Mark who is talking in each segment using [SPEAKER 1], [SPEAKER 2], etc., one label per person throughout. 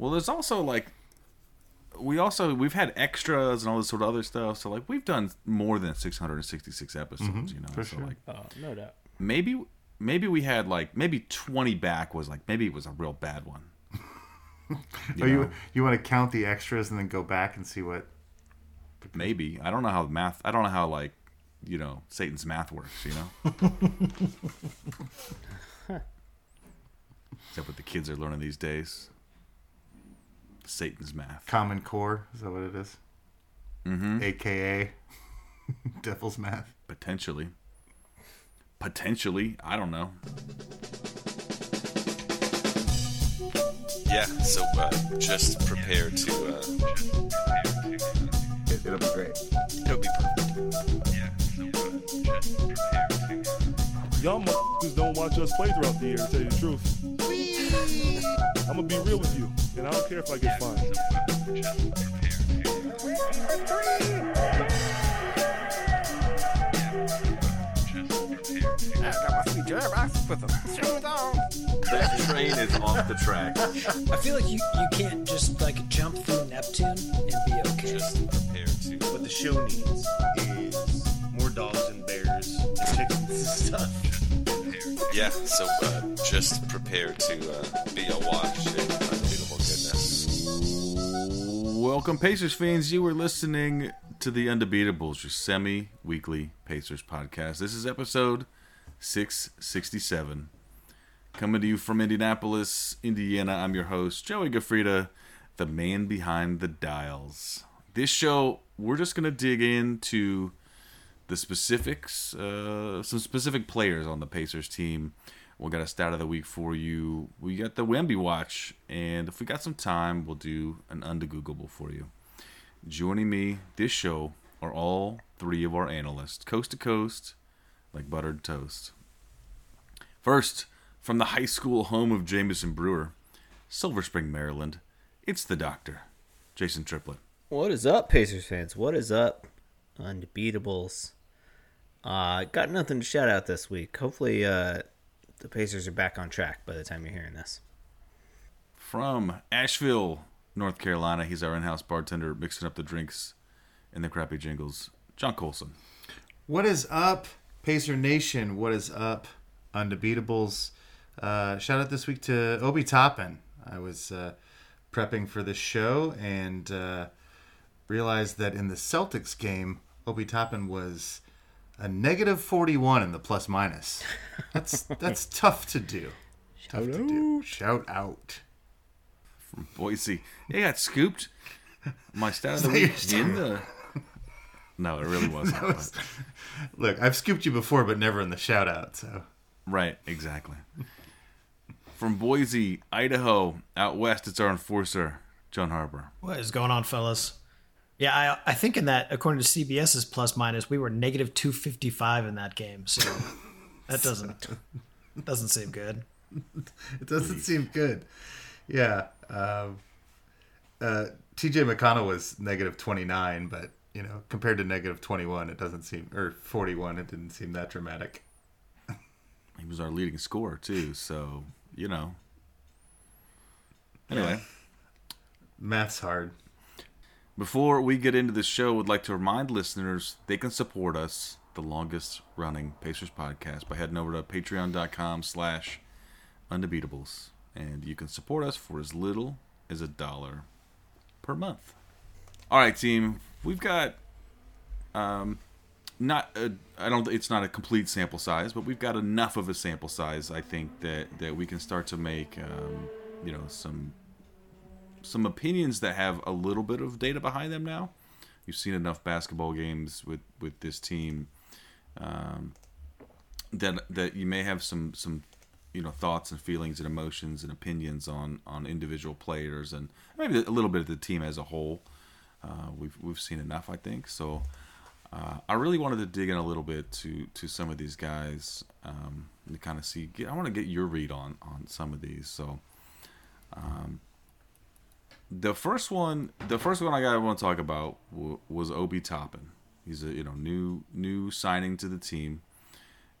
[SPEAKER 1] Well, there's also like we also we've had extras and all this sort of other stuff. So like we've done more than 666 episodes. Mm-hmm. you know,
[SPEAKER 2] for
[SPEAKER 1] so
[SPEAKER 2] sure.
[SPEAKER 1] like
[SPEAKER 3] Oh, no doubt.
[SPEAKER 1] maybe maybe we had like maybe 20 back was like maybe it was a real bad one.
[SPEAKER 2] oh, you you want to count the extras and then go back and see what?
[SPEAKER 1] Maybe I don't know how math. I don't know how like you know Satan's math works. You know. Is that what the kids are learning these days? Satan's math.
[SPEAKER 2] Common Core is that what it is?
[SPEAKER 1] Mm-hmm.
[SPEAKER 2] AKA Devil's Math.
[SPEAKER 1] Potentially. Potentially. I don't know.
[SPEAKER 4] Yeah, so uh, just prepare to. Uh,
[SPEAKER 2] It, it'll be great.
[SPEAKER 4] it'll be perfect. Yeah. So just prepare to.
[SPEAKER 5] Y'all motherfuckers don't watch us play throughout the year, to tell you the truth. I'm gonna be real with you, and I don't care if I get fined.
[SPEAKER 1] That train is off the track.
[SPEAKER 3] I feel like you, you can't just like jump through Neptune and be okay.
[SPEAKER 4] Just prepare to.
[SPEAKER 6] What the show needs is more dogs and bears and chickens and stuff.
[SPEAKER 4] Yeah, so uh, just prepare to uh, be awash in unbeatable goodness.
[SPEAKER 1] Welcome, Pacers fans. You were listening to the Undebeatables, your semi weekly Pacers podcast. This is episode 667. Coming to you from Indianapolis, Indiana. I'm your host, Joey Gafrida, the man behind the dials. This show, we're just going to dig into the specifics, uh, some specific players on the Pacers team. We got a stat of the week for you. We got the Wemby watch, and if we got some time, we'll do an undegoogable for you. Joining me this show are all three of our analysts, coast to coast, like buttered toast. First, from the high school home of Jameson Brewer, Silver Spring, Maryland, it's the doctor, Jason Triplett.
[SPEAKER 7] What is up, Pacers fans? What is up, unbeatables? Uh, got nothing to shout out this week. Hopefully, uh, the Pacers are back on track by the time you're hearing this.
[SPEAKER 1] From Asheville, North Carolina, he's our in-house bartender, mixing up the drinks and the crappy jingles. John Colson.
[SPEAKER 2] What is up, Pacer Nation? What is up, Undebeatables? Uh, shout out this week to Obi Toppin. I was uh, prepping for this show and uh, realized that in the Celtics game, Obi Toppin was a negative 41 in the plus minus. That's that's tough to do. Tough to do. Shout out.
[SPEAKER 1] from Boise. It got scooped. My stat of the
[SPEAKER 2] Is that your
[SPEAKER 1] week in the. No, it really wasn't.
[SPEAKER 2] Was-
[SPEAKER 1] but-
[SPEAKER 2] Look, I've scooped you before, but never in the shout out. So
[SPEAKER 1] right, exactly. From Boise, Idaho, out west, it's our enforcer, John Harper.
[SPEAKER 8] What is going on, fellas? Yeah, I I think in that, according to CBS's plus minus, we were negative two fifty five in that game. So that doesn't doesn't seem good.
[SPEAKER 2] it doesn't seem good. Yeah. Um, uh, TJ McConnell was negative 29, but, you know, compared to negative 21, it doesn't seem, or 41, it didn't seem that dramatic.
[SPEAKER 1] He was our leading scorer, too, so, you know. Anyway.
[SPEAKER 2] Math's hard.
[SPEAKER 1] Before we get into the show, would like to remind listeners they can support us, the longest running Pacers podcast, by heading over to patreon.com slash undebeatables. And you can support us for as little as a dollar per month. All right, team. We've got um not a, I don't it's not a complete sample size, but we've got enough of a sample size I think that that we can start to make um, you know some some opinions that have a little bit of data behind them now. You've seen enough basketball games with with this team um, that that you may have some some you know thoughts and feelings and emotions and opinions on on individual players and maybe a little bit of the team as a whole. Uh, we've we've seen enough, I think. So uh, I really wanted to dig in a little bit to to some of these guys um, to kind of see. Get, I want to get your read on on some of these. So. Um, the first one, the first one I got want to talk about w- was Obi Toppin. He's a you know new new signing to the team.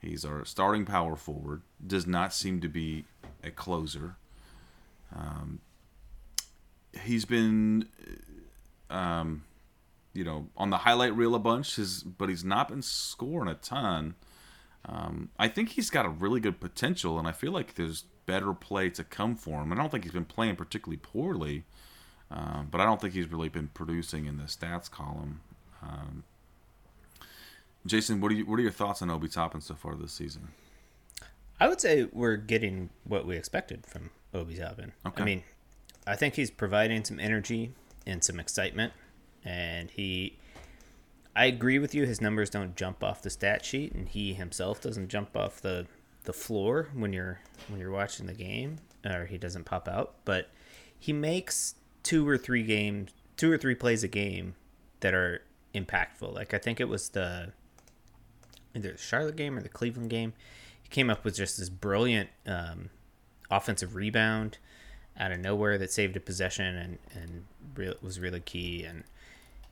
[SPEAKER 1] He's our starting power forward. Does not seem to be a closer. Um, he's been, um, you know, on the highlight reel a bunch. His, but he's not been scoring a ton. Um, I think he's got a really good potential, and I feel like there's better play to come for him. I don't think he's been playing particularly poorly, um, but I don't think he's really been producing in the stats column. Um, Jason, what are you, what are your thoughts on Obi Toppin so far this season?
[SPEAKER 7] I would say we're getting what we expected from Obi Toppin.
[SPEAKER 1] Okay.
[SPEAKER 7] I mean, I think he's providing some energy and some excitement, and he. I agree with you. His numbers don't jump off the stat sheet, and he himself doesn't jump off the, the floor when you're when you're watching the game, or he doesn't pop out. But he makes two or three games, two or three plays a game that are impactful. Like I think it was the either the Charlotte game or the Cleveland game. He came up with just this brilliant um, offensive rebound out of nowhere that saved a possession and and re- was really key. And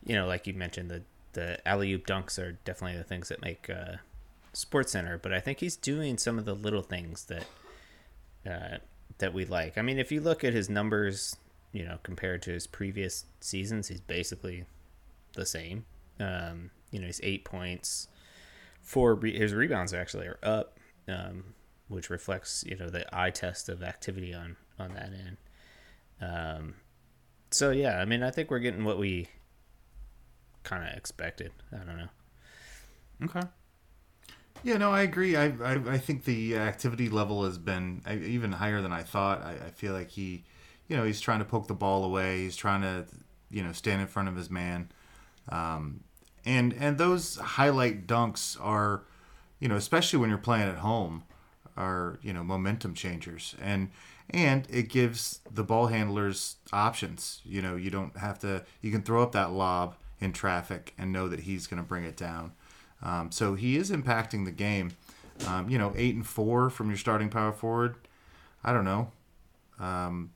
[SPEAKER 7] you know, like you mentioned, the the alley oop dunks are definitely the things that make uh, Sports Center. But I think he's doing some of the little things that uh, that we like. I mean, if you look at his numbers, you know, compared to his previous seasons, he's basically the same. Um, you know, he's eight points. Four re- his rebounds actually are up, um, which reflects you know the eye test of activity on on that end. Um, so yeah, I mean, I think we're getting what we kind of expected. I don't know.
[SPEAKER 1] Okay.
[SPEAKER 2] Yeah, no, I agree. I, I, I think the activity level has been uh, even higher than I thought. I, I feel like he, you know, he's trying to poke the ball away. He's trying to, you know, stand in front of his man. Um, and and those highlight dunks are, you know, especially when you're playing at home, are you know momentum changers. And and it gives the ball handlers options. You know, you don't have to. You can throw up that lob in traffic and know that he's going to bring it down. Um, so he is impacting the game. Um, you know, eight and four from your starting power forward. I don't know. Um,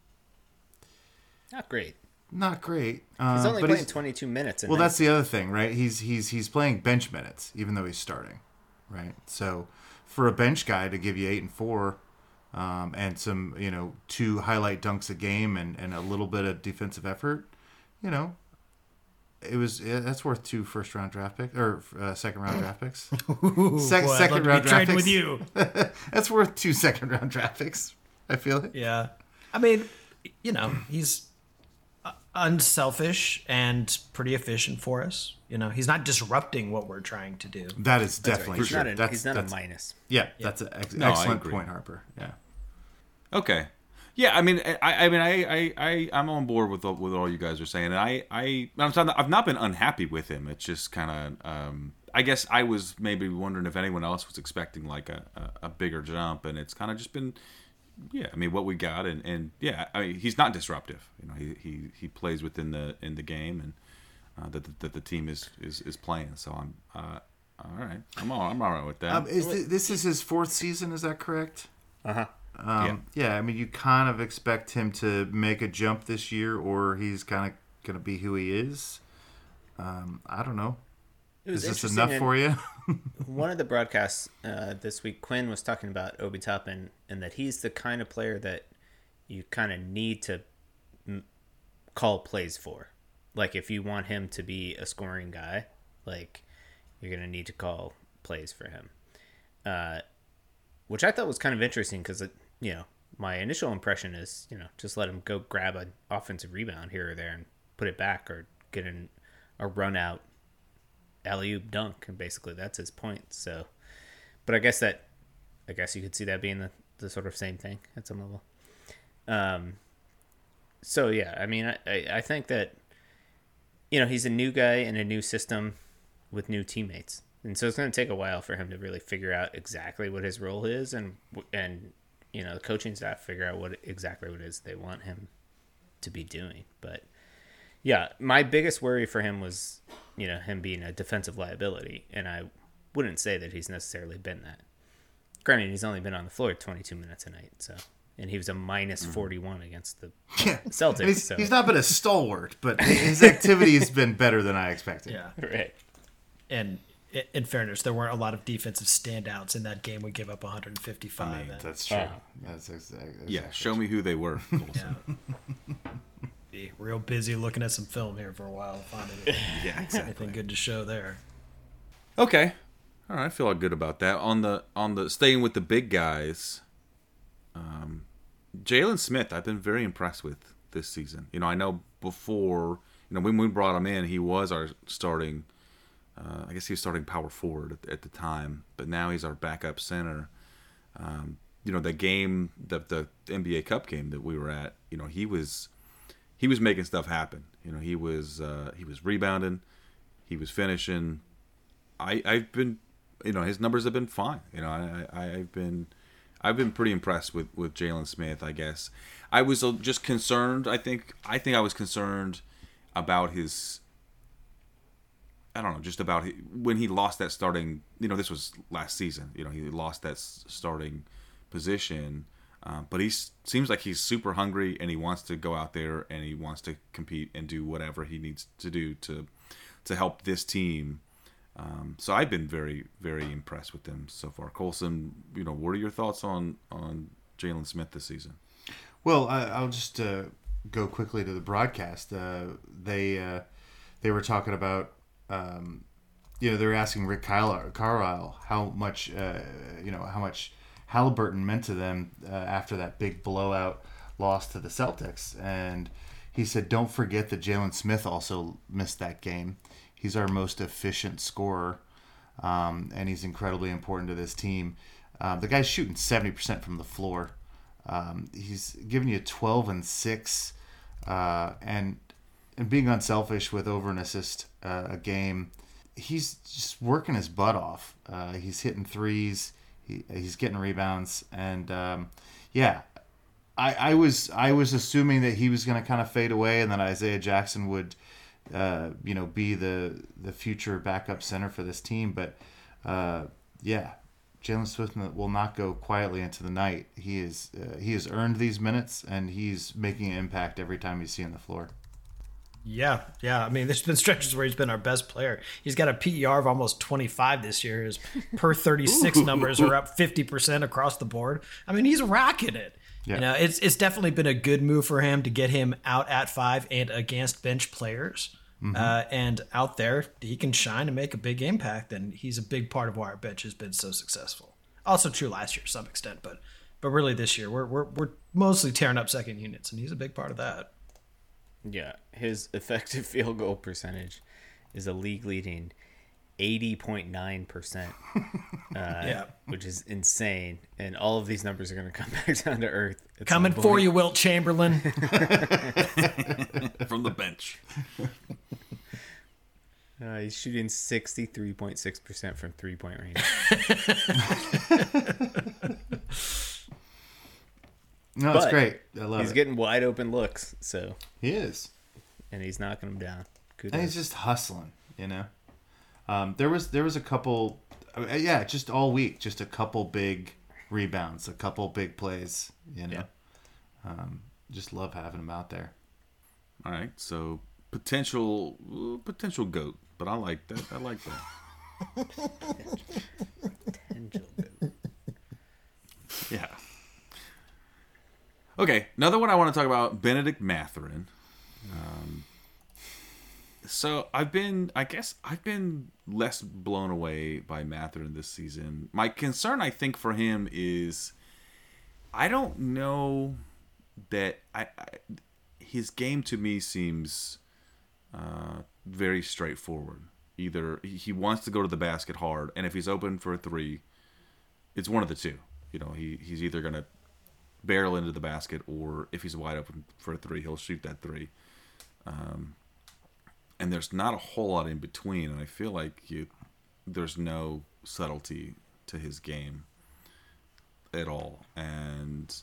[SPEAKER 7] Not great.
[SPEAKER 2] not great. Uh,
[SPEAKER 7] He's only
[SPEAKER 2] but
[SPEAKER 7] playing 22 minutes.
[SPEAKER 2] well,
[SPEAKER 7] night.
[SPEAKER 2] that's the other thing, right? He's he's he's playing bench minutes, even though he's starting, right? So for a bench guy to give you eight and four, um, and some you know two highlight dunks a game and, and a little bit of defensive effort, you know, it was yeah, that's worth two first round draft picks or uh, second round draft picks. Sec-
[SPEAKER 8] Boy, I'd
[SPEAKER 2] second
[SPEAKER 8] love to be
[SPEAKER 2] round draft
[SPEAKER 8] trading
[SPEAKER 2] picks.
[SPEAKER 8] with you.
[SPEAKER 2] that's worth two second round draft picks. I feel it.
[SPEAKER 8] Yeah. I mean, you know, he's uh, unselfish and pretty efficient for us. You know, he's not disrupting what we're trying to do.
[SPEAKER 2] That is definitely
[SPEAKER 7] he's
[SPEAKER 2] true.
[SPEAKER 7] not, a,
[SPEAKER 2] that's,
[SPEAKER 7] he's not a minus.
[SPEAKER 2] Yeah, that's an ex-
[SPEAKER 1] No,
[SPEAKER 2] excellent point, Harper. Yeah.
[SPEAKER 1] Okay. Yeah, I mean, I, I mean, I, I, I, I'm on board with all- with all you guys are saying, and I, I, I'm not, I've not been unhappy with him. It's just kind of, um, I guess I was maybe wondering if anyone else was expecting like a, a, a bigger jump, and it's kind of just been, yeah. I mean, what we got, and, and yeah, I mean, he's not disruptive. You know, he, he, he plays within the in the game, and uh, that, the, that the team is, is, is playing. So I'm, uh, all right, I'm all, I'm all right with that.
[SPEAKER 2] Um, is th- this is his fourth season? Is that correct?
[SPEAKER 7] Uh huh.
[SPEAKER 2] Um, yeah. I mean, you kind of expect him to make a jump this year, or he's kind of going to be who he is. Um, I don't know.
[SPEAKER 7] It was
[SPEAKER 2] Is this enough for you?
[SPEAKER 7] One of the broadcasts uh, this week, Quinn was talking about Obi Toppin and that he's the kind of player that you kind of need to m- call plays for. Like if you want him to be a scoring guy, like you're gonna need to call plays for him. Uh, which I thought was kind of interesting because you know my initial impression is you know just let him go grab an offensive rebound here or there and put it back or get in a run out alley oop dunk, and basically that's his point. So, but I guess that, I guess you could see that being the, the sort of same thing at some level. Um, so yeah, I mean, I, I, I think that, you know, he's a new guy in a new system with new teammates, and so it's going to take a while for him to really figure out exactly what his role is, and and you know, the coaching staff figure out what exactly what it is they want him to be doing, but yeah, my biggest worry for him was, you know, him being a defensive liability, and I wouldn't say that he's necessarily been that. Granted, he's only been on the floor 22 minutes a night, so and he was a minus 41 against the
[SPEAKER 2] yeah.
[SPEAKER 7] Celtics.
[SPEAKER 2] He's,
[SPEAKER 7] so
[SPEAKER 2] he's not been a stalwart, but his activity has been better than I expected.
[SPEAKER 8] Yeah.
[SPEAKER 7] right.
[SPEAKER 8] And in fairness, there weren't a lot of defensive standouts in that game. We give up 155.
[SPEAKER 2] I mean,
[SPEAKER 8] and-
[SPEAKER 2] that's true.
[SPEAKER 7] Uh,
[SPEAKER 2] that's exactly.
[SPEAKER 1] yeah, show me who they were.
[SPEAKER 8] yeah. be real busy looking at some film here for a while. Find anything,
[SPEAKER 1] Yeah,
[SPEAKER 8] anything good to show there.
[SPEAKER 1] Okay. All right, I feel good about that. On the on the staying with the big guys, um, Jalen Smith, I've been very impressed with this season. You know, I know before, you know, when we brought him in, he was our starting. Uh, I guess he was starting power forward at, at the time, but now he's our backup center. Um, you know, the game, the the NBA Cup game that we were at, you know, he was he was making stuff happen. You know, he was uh, he was rebounding, he was finishing. I I've been, you know, his numbers have been fine. You know, I, I I've been I've been pretty impressed with with Jalen Smith. I guess I was uh, just concerned. I think I think I was concerned about his. I don't know, just about he, when he lost that starting. You know, this was last season. You know, he lost that starting position. Um, but he seems like he's super hungry and he wants to go out there and he wants to compete and do whatever he needs to do to to help this team. Um, so I've been very very impressed with them so far. Colson, you know, what are your thoughts on on Jalen Smith this season?
[SPEAKER 2] Well, I, I'll just uh, go quickly to the broadcast. Uh, they uh, they were talking about, um, you know, they were asking Rick Carlisle, Carlisle how much, uh, you know, how much Halliburton meant to them uh, after that big blowout loss to the Celtics, and he said, "Don't forget that Jalen Smith also missed that game. He's our most efficient scorer, um, and he's incredibly important to this team. Uh, the guy's shooting seventy percent from the floor." Um, he's giving you 12 and 6 uh, and and being unselfish with over an assist uh, a game. He's just working his butt off. Uh, he's hitting threes. He, he's getting rebounds, and um, yeah, I, I was I was assuming that he was going to kind of fade away, and that Isaiah Jackson would, uh, you know, be the the future backup center for this team. But uh, yeah, Jalen Smith will not go quietly into the night. He is uh, he has earned these minutes, and he's making an impact every time he's seeing the floor.
[SPEAKER 8] Yeah, yeah. I mean, there's been stretches where he's been our best player. He's got a PER of almost 25 this year. His per 36 numbers are up 50% across the board. I mean, he's rocking it.
[SPEAKER 2] Yeah.
[SPEAKER 8] You know, it's it's definitely been a good move for him to get him out at five and against bench players. Uh, and out there, he can shine and make a big impact, and he's a big part of why our bench has been so successful. Also true last year to some extent, but but really this year we're we're we're mostly tearing up second units, and he's a big part of that.
[SPEAKER 7] Yeah, his effective field goal percentage is a league leading 80.9%, uh,
[SPEAKER 8] Yeah.
[SPEAKER 7] which is insane. And all of these numbers are going to come back down to earth.
[SPEAKER 8] Coming for you, Wilt Chamberlain.
[SPEAKER 1] From the bench.
[SPEAKER 7] Uh, he's shooting 63.6% from three point range.
[SPEAKER 2] No, it's great. I love
[SPEAKER 7] he's
[SPEAKER 2] it.
[SPEAKER 7] getting wide open looks, so,
[SPEAKER 2] he is,
[SPEAKER 7] and he's knocking them down. Good.
[SPEAKER 2] and he's just hustling. You know, um, there was there was a couple, uh, yeah, just all week, just a couple big rebounds, a couple big plays. You know, um, just love having him out there.
[SPEAKER 1] All right, so potential uh, potential goat, but I like that. I like that. Potential goat. Yeah. Okay, another one I want to talk about Bennedict Mathurin. Um, so I've been, I guess, I've been less blown away by Matherin this season. My concern, I think, for him is I don't know that I, I his game to me seems uh, very straightforward. Either he wants to go to the basket hard, and if he's open for a three, it's one of the two. You know, he, he's either gonna barrel into the basket, or if he's wide open for a three, he'll shoot that three. Um, and there's not a whole lot in between, and I feel like you, there's no subtlety to his game at all, and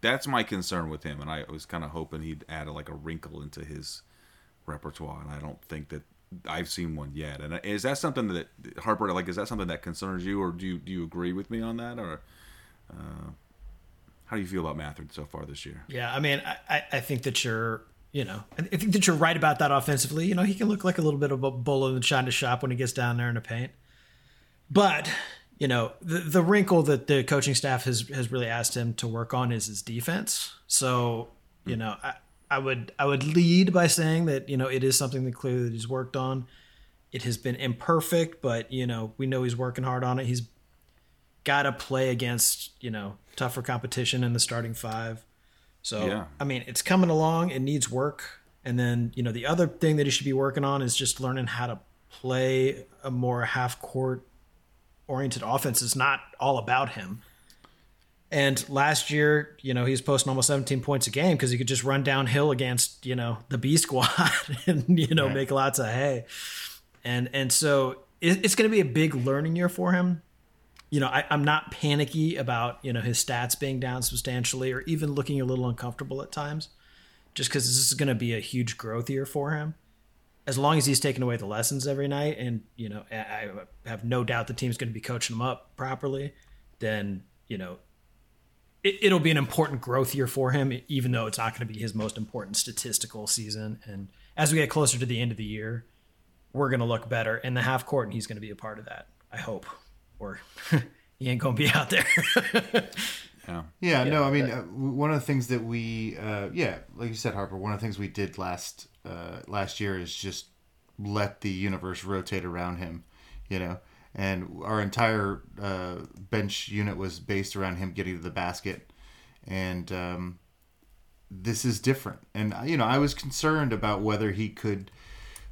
[SPEAKER 1] that's my concern with him. And I was kind of hoping he'd add like a wrinkle into his repertoire, and I don't think that I've seen one yet. And is that something that Harper like? Is that something that concerns you, or do you do you agree with me on that, or uh, how do you feel about Mathard so far this year?
[SPEAKER 8] Yeah, I mean, I, I- think that you're, you know, I think that you're right about that offensively. You know, he can look like a little bit of a bull in the china shop when he gets down there in the paint. But you know, the the wrinkle that the coaching staff has has really asked him to work on is his defense. So you know, I, I would I would lead by saying that you know it is something that clearly that he's worked on. It has been imperfect, but you know we know he's working hard on it. He's got to play against you know tougher competition in the starting five. So
[SPEAKER 1] Yeah.
[SPEAKER 8] I mean, it's coming along. It needs work, and then you know the other thing that he should be working on is just learning how to play a more half court oriented offense. It's not all about him. And last year, you know, he was posting almost 17 points a game because he could just run downhill against, you know, the B squad and, you know, make lots of hay. And and so it, it's going to be a big learning year for him. You know, I, I'm not panicky about, you know, his stats being down substantially or even looking a little uncomfortable at times, just because this is going to be a huge growth year for him. As long as he's taking away the lessons every night, and you know, I I have no doubt the team's going to be coaching him up properly, then you know it, it'll be an important growth year for him, even though it's not going to be his most important statistical season. And as we get closer to the end of the year, we're going to look better in the half court, and he's going to be a part of that. I hope, or he ain't going to be out there.
[SPEAKER 1] Yeah.
[SPEAKER 2] Yeah, no, I mean, uh, one of the things that we, uh, yeah, like you said, Harper, one of the things we did last uh, last year is just let the universe rotate around him, you know, and our entire uh, bench unit was based around him getting to the basket, and um, this is different. And you know, I was concerned about whether he could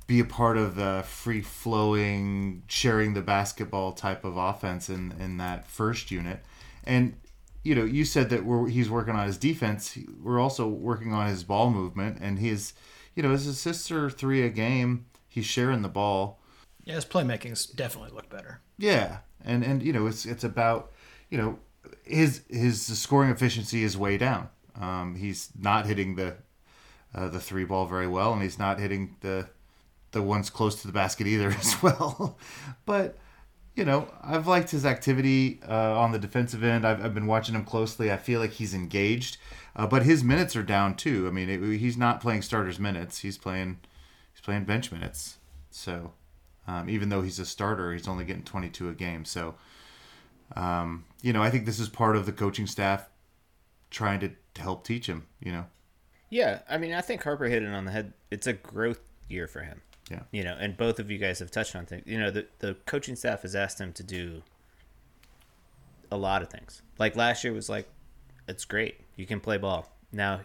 [SPEAKER 2] be a part of the free flowing, sharing the basketball type of offense in in that first unit, and you know, you said that we're, he's working on his defense. We're also working on his ball movement, and he's, you know, his assists are three a game. He's sharing the ball.
[SPEAKER 8] yeah, his playmaking's definitely looked better.
[SPEAKER 2] Yeah, and and you know, it's it's about, you know, his his scoring efficiency is way down. Um, he's not hitting the uh, the three ball very well, and he's not hitting the the ones close to the basket either as well. but you know, I've liked his activity uh, on the defensive end. I've, I've been watching him closely. I feel like he's engaged, uh, but his minutes are down too. I mean, it, he's not playing starters minutes. He's playing he's playing bench minutes. So um, even though he's a starter, he's only getting 22 a game. So um, you know, I think this is part of the coaching staff trying to, to help teach him. You know,
[SPEAKER 7] Yeah, I mean, I think Harper hit it on the head. It's a growth year for him.
[SPEAKER 2] Yeah.
[SPEAKER 7] You know, and both of you guys have touched on things. You know, the the coaching staff has asked him to do a lot of things. Like last year was like, it's great. You can play ball. Now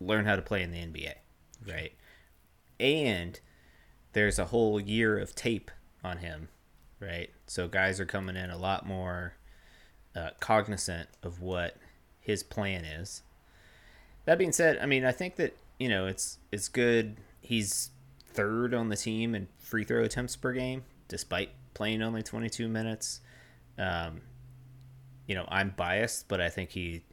[SPEAKER 7] learn how to play in the NBA. Right. And there's a whole year of tape on him. Right. So guys are coming in a lot more uh, cognizant of what his plan is. That being said, I mean, I think that you know it's it's good. He's third on the team in free throw attempts per game, despite playing only 22 minutes. Um, you know, I'm biased, but I think he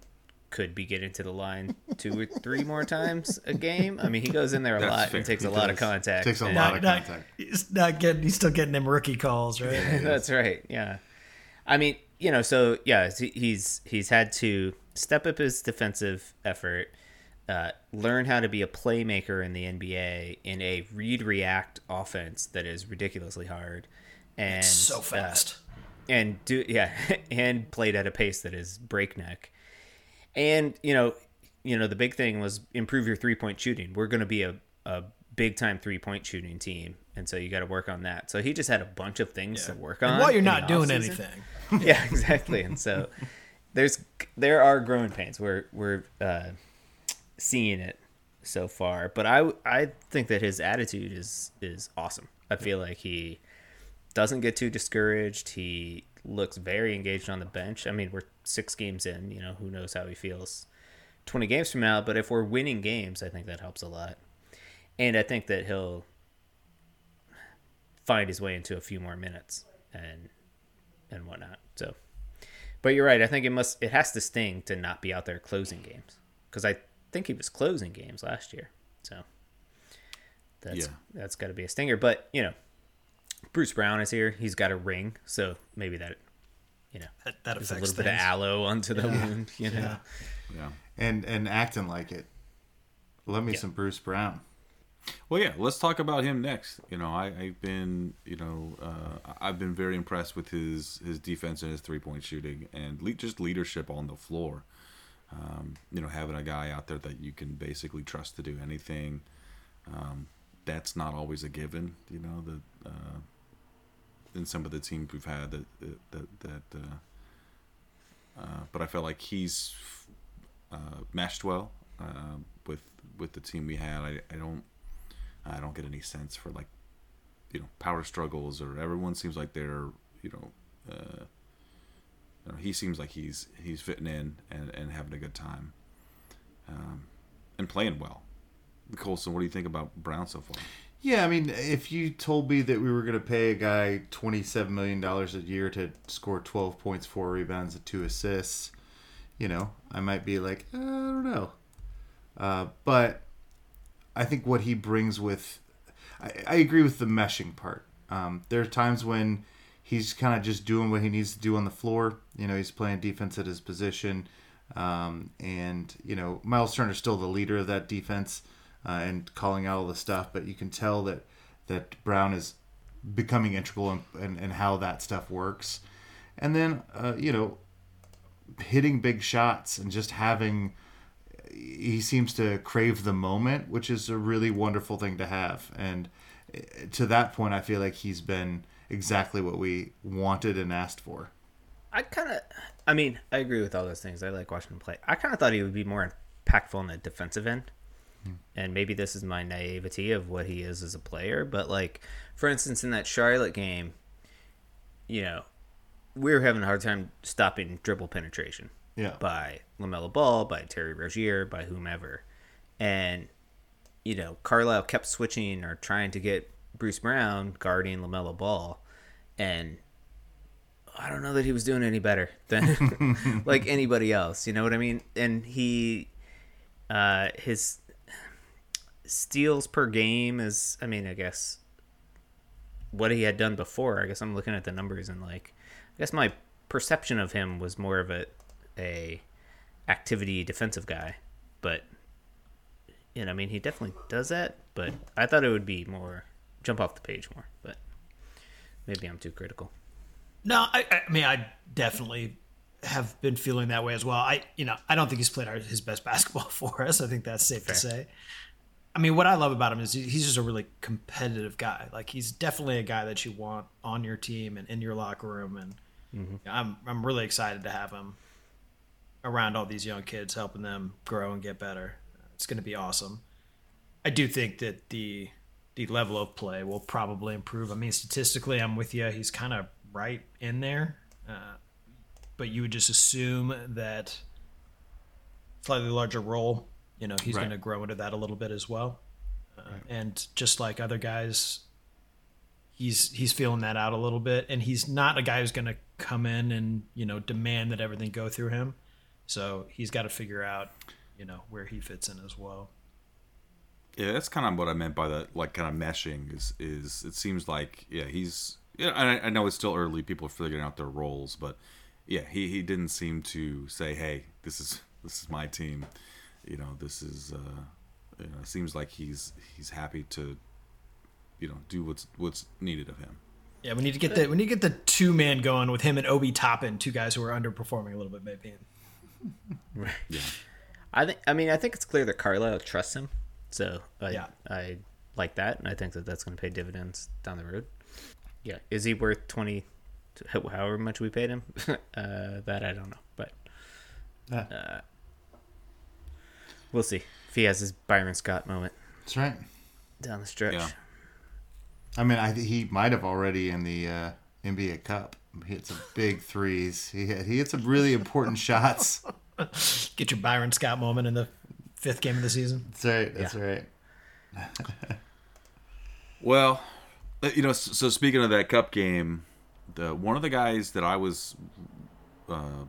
[SPEAKER 7] could be getting to the line two or three more times a game. I mean, he goes in there a
[SPEAKER 1] That's
[SPEAKER 7] lot
[SPEAKER 1] fair.
[SPEAKER 7] and takes
[SPEAKER 1] He
[SPEAKER 7] a lot of contact.
[SPEAKER 2] takes a
[SPEAKER 7] and-
[SPEAKER 2] lot of
[SPEAKER 8] Not-
[SPEAKER 2] contact.
[SPEAKER 8] He's not getting. He's still getting them rookie calls, right?
[SPEAKER 7] That's right. Yeah. I mean, you know, so yeah, he's he's had to step up his defensive effort, uh, learn how to be a playmaker in the NBA in a read react offense that is ridiculously hard, and
[SPEAKER 8] so
[SPEAKER 7] uh,
[SPEAKER 8] fast.
[SPEAKER 7] and do yeah, and played at a pace that is breakneck. And you know, you know, the big thing was improve your three point shooting. We're going to be a, a big time three point shooting team, and so you got to work on that. So he just had a bunch of things to work on.
[SPEAKER 8] And while you're not doing
[SPEAKER 7] offseason.
[SPEAKER 8] anything,
[SPEAKER 7] yeah, exactly. And so there's there are growing pains. We're we're uh, seeing it so far, but I I think that his attitude is is awesome. I feel like he doesn't get too discouraged. He looks very engaged on the bench. I mean, we're six games in. You know, who knows how he feels twenty games from now? But if we're winning games, I think that helps a lot. And I think that he'll find his way into a few more minutes and and whatnot. So, but you're right. I think it must it has to sting to not be out there closing games because I think he was closing games last year. So that's
[SPEAKER 1] Yeah.
[SPEAKER 7] that's got to be a stinger. But you know, Bruce Brown is here. He's got a ring, so maybe that you know
[SPEAKER 8] that, that
[SPEAKER 7] is a
[SPEAKER 8] affects
[SPEAKER 7] little bit of aloe onto the wound. You know.
[SPEAKER 8] Yeah.
[SPEAKER 1] Yeah.
[SPEAKER 2] and and acting like it. Love me
[SPEAKER 7] Yeah.
[SPEAKER 2] some Bruce Brown.
[SPEAKER 1] Well, yeah, let's talk about him next. You know, I, I've been, you know, uh, I've been very impressed with his his defense and his three point shooting and le- just leadership on the floor. Um, you know, having a guy out there that you can basically trust to do anything, um, that's not always a given. You know, the uh, in some of the teams we've had that that that. Uh, uh, but I felt like he's uh, meshed well uh, with with the team we had. I, I don't I don't get any sense for like you know power struggles or everyone seems like they're you know, uh, know he seems like he's he's fitting in and, and having a good time um, and playing well. Colson, what do you think about Brown so far?
[SPEAKER 2] Yeah, I mean, if you told me that we were going to pay a guy twenty-seven million dollars a year to score twelve points, four rebounds, and two assists, you know, I might be like, uh, I don't know. Uh, but I think what he brings with, I, I agree with the meshing part. Um, there are times when he's kind of just doing what he needs to do on the floor. You know, he's playing defense at his position, um, and you know, Myles Turner's still the leader of that defense uh, and calling out all the stuff. But you can tell that that Brown is becoming integral in, in, in how that stuff works. And then, uh, you know, hitting big shots and just having he seems to crave the moment, which is a really wonderful thing to have. And eh, to that point, I feel like he's been exactly what we wanted and asked for.
[SPEAKER 7] I kind of, I mean, I agree with all those things. I like watching him play. I kind of thought he would be more impactful on the defensive end. Hmm. And maybe this is my naivety of what he is as a player, but like, for instance, in that Charlotte game, you know, we were having a hard time stopping dribble penetration
[SPEAKER 2] Yeah.
[SPEAKER 7] by LaMelo Ball, by Terry Rozier, by whomever. And, you know, Carlisle kept switching or trying to get Bruce Brown guarding LaMelo Ball. And I don't know that he was doing any better than like anybody else. You know what I mean? And he, uh, his steals per game is, I mean, I guess what he had done before. I guess I'm looking at the numbers and like, I guess my perception of him was more of a, a activity defensive guy, but you know, I mean, he definitely does that. But I thought it would be more jump off the page more. But maybe I'm too critical.
[SPEAKER 8] No, I, I mean, I definitely have been feeling that way as well. I, you know, I don't think he's played our, his best basketball for us. I think that's safe to say. I mean, what I love about him is he's just a really competitive guy. Like he's definitely a guy that you want on your team and in your locker room. And mm-hmm. I'm I'm really excited to have him around all these young kids, helping them grow and get better. It's going to be awesome. I do think that the the level of play will probably improve. I mean, statistically, I'm with you. He's kind of right in there, uh, but you would just assume that slightly larger role. You know, he's
[SPEAKER 2] Right.
[SPEAKER 8] going to grow into that a little bit as well. Uh, And just like other guys, he's he's feeling that out a little bit, and he's not a guy who's going to come in and you know demand that everything go through him. So he's got to figure out, you know, where he fits in as well.
[SPEAKER 1] Yeah, that's kind of what I meant by that, like kind of meshing. Is is it seems like yeah he's yeah I, I know it's still early. People are figuring out their roles, but yeah he, he didn't seem to say hey this is this is my team. You know this is uh, you know it seems like he's he's happy to you know do what's what's needed of him.
[SPEAKER 8] Yeah, we need to get the we need to get the two man going with him and Obi Toppin, two guys who are underperforming a little bit, maybe.
[SPEAKER 1] Yeah.
[SPEAKER 7] I think. I mean, I think it's clear that Carlisle trusts him. So I,
[SPEAKER 8] Yeah.
[SPEAKER 7] I like that, and I think that that's going to pay dividends down the road. Yeah, is he worth twenty? However much we paid him, uh, that I don't know, but
[SPEAKER 2] Yeah.
[SPEAKER 7] uh, we'll see if he has his Byron Scott moment
[SPEAKER 2] That's right.
[SPEAKER 7] down the stretch.
[SPEAKER 1] Yeah.
[SPEAKER 2] I mean, I he might have already in the uh, NBA Cup. He hit some big threes. He hit, he hit some really important shots.
[SPEAKER 8] Get your Byron Scott moment in the fifth game of the season.
[SPEAKER 2] That's right. That's
[SPEAKER 7] Yeah.
[SPEAKER 2] right.
[SPEAKER 1] Well, uh, you know, so, so speaking of that cup game, the one of the guys that I was uh,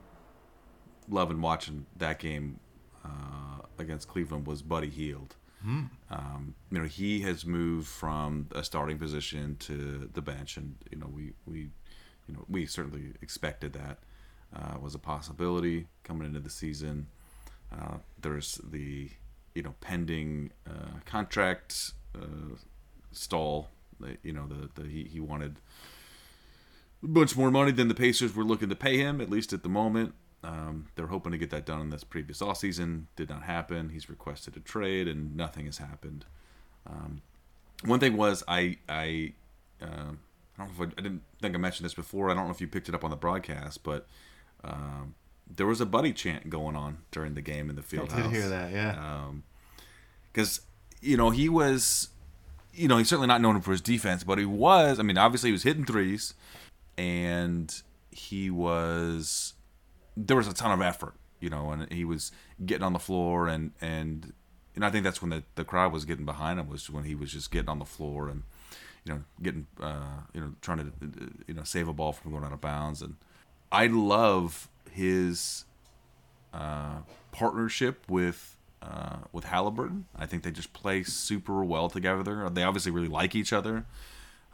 [SPEAKER 1] loving watching that game uh, against Cleveland was Buddy Hield. Um, you know, he has moved from a starting position to the bench, and you know, we we you know we certainly expected that uh, was a possibility coming into the season. Uh, there's the you know pending uh, contract uh, stall. You know the, the he, he wanted a bunch more money than the Pacers were looking to pay him at least at the moment. Um, they're hoping to get that done in this previous off season. Did not happen. He's requested a trade, and nothing has happened. Um, one thing was I I uh, I don't know if I, I, didn't think I mentioned this before. I don't know if you picked it up on the broadcast, but um, there was a buddy chant going on during the game in the field.
[SPEAKER 2] I did hear that, yeah.
[SPEAKER 1] Because um, you know he was, you know, he's certainly not known for his defense, but he was. I mean, obviously he was hitting threes, and he was there was a ton of effort, you know, and he was getting on the floor and and and I think that's when the the crowd was getting behind him was when he was just getting on the floor and you know getting uh, you know trying to you know save a ball from going out of bounds and I love his uh, partnership with uh, with Halliburton. I think they just play super well together. They obviously really like each other.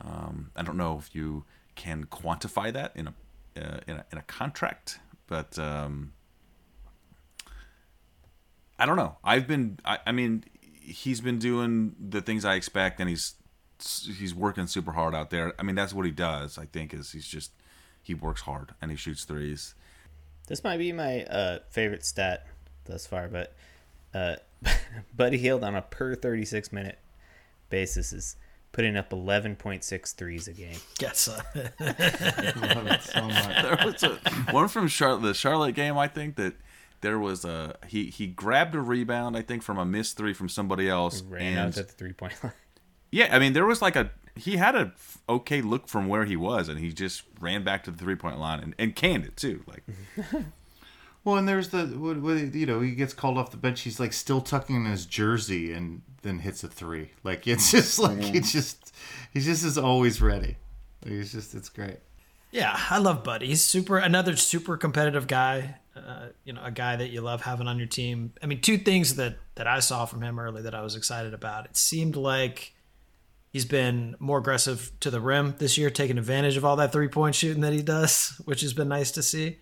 [SPEAKER 1] Um, I don't know if you can quantify that in a, uh, in a in a contract but um, I don't know. I've been. I, I mean, he's been doing the things I expect, and he's he's working super hard out there. I mean, that's what he does. I think is he's just he works hard and he shoots threes.
[SPEAKER 7] This might be my uh, favorite stat thus far, but uh, Buddy Hield on a per 36 minute basis is putting up 11.6 threes a game.
[SPEAKER 8] Yes. Uh,
[SPEAKER 2] Love it so much.
[SPEAKER 1] there was a, one from Charlotte, the Charlotte game. I think that there was a he he grabbed a rebound. I think from a missed three from somebody else.
[SPEAKER 7] Ran
[SPEAKER 1] and,
[SPEAKER 7] out at the three point line.
[SPEAKER 1] Yeah, I mean there was like a he had a okay look from where he was, and he just ran back to the three point line and, and canned it too. Like
[SPEAKER 2] Well, and there's the what, what, you know he gets called off the bench. He's like still tucking in his jersey and then hits a three. Like it's just like he's just he's just is always ready. He's just it's great.
[SPEAKER 8] Yeah, I love Buddy. He's super another super competitive guy. Uh, you know, a guy that you love having on your team. I mean, two things that that I saw from him early that I was excited about. It seemed like he's been more aggressive to the rim this year, taking advantage of all that three point shooting that he does, which has been nice to see.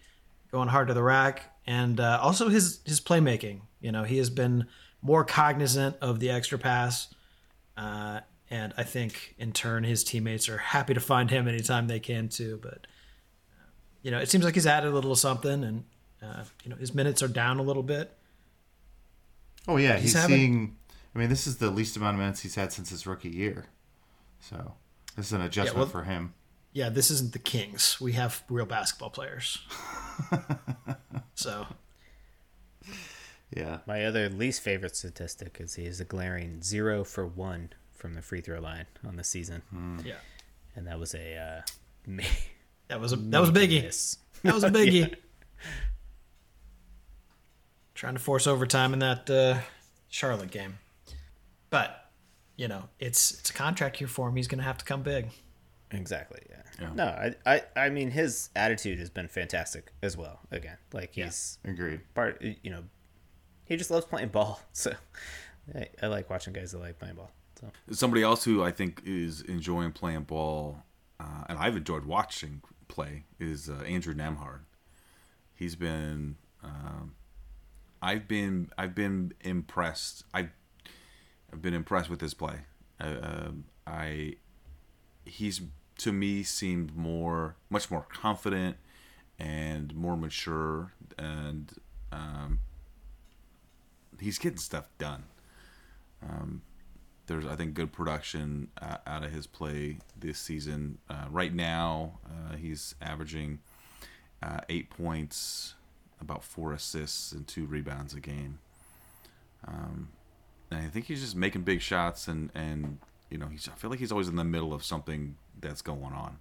[SPEAKER 8] Going hard to the rack, and uh, also his his playmaking. You know, he has been more cognizant of the extra pass, uh, and I think in turn his teammates are happy to find him anytime they can too. But uh, you know, it seems like he's added a little something, and uh, you know his minutes are down a little bit.
[SPEAKER 2] Oh yeah,
[SPEAKER 8] He's
[SPEAKER 2] he's,
[SPEAKER 8] having-
[SPEAKER 2] seeing. I mean, this is the least amount of minutes he's had since his rookie year, so this is an adjustment
[SPEAKER 8] well-
[SPEAKER 2] for him.
[SPEAKER 8] Yeah, this isn't the Kings. We have real basketball players. so
[SPEAKER 2] Yeah,
[SPEAKER 7] My other least favorite statistic is he is a glaring zero for one from the free throw line on the season,
[SPEAKER 8] yeah,
[SPEAKER 7] and that was a uh, ma-
[SPEAKER 8] that was a that was a biggie.
[SPEAKER 7] miss.
[SPEAKER 8] That was a biggie. Trying to force overtime in that uh, Charlotte game, but you know it's it's a contract year for him. He's going to have to come big.
[SPEAKER 7] Exactly. Yeah.
[SPEAKER 1] Yeah.
[SPEAKER 7] No, I, I, I mean, his attitude has been fantastic as well. Again, like he's
[SPEAKER 2] agreed.
[SPEAKER 7] part. You know, he just loves playing ball. So I, I like watching guys that like playing ball. So
[SPEAKER 1] somebody else who I think is enjoying playing ball, uh, and I've enjoyed watching play, is uh, Andrew Nembhard. He's been, um, I've been, I've been impressed. I, I've been impressed with his play. Uh, um, I, he's to me seemed more, much more confident and more mature, and um, he's getting stuff done there's I think good production uh, out of his play this season. Uh, right now, uh, he's averaging uh, eight points, about four assists, and two rebounds a game. Um, I think he's just making big shots, and and you know he's I feel like he's always in the middle of something that's going on.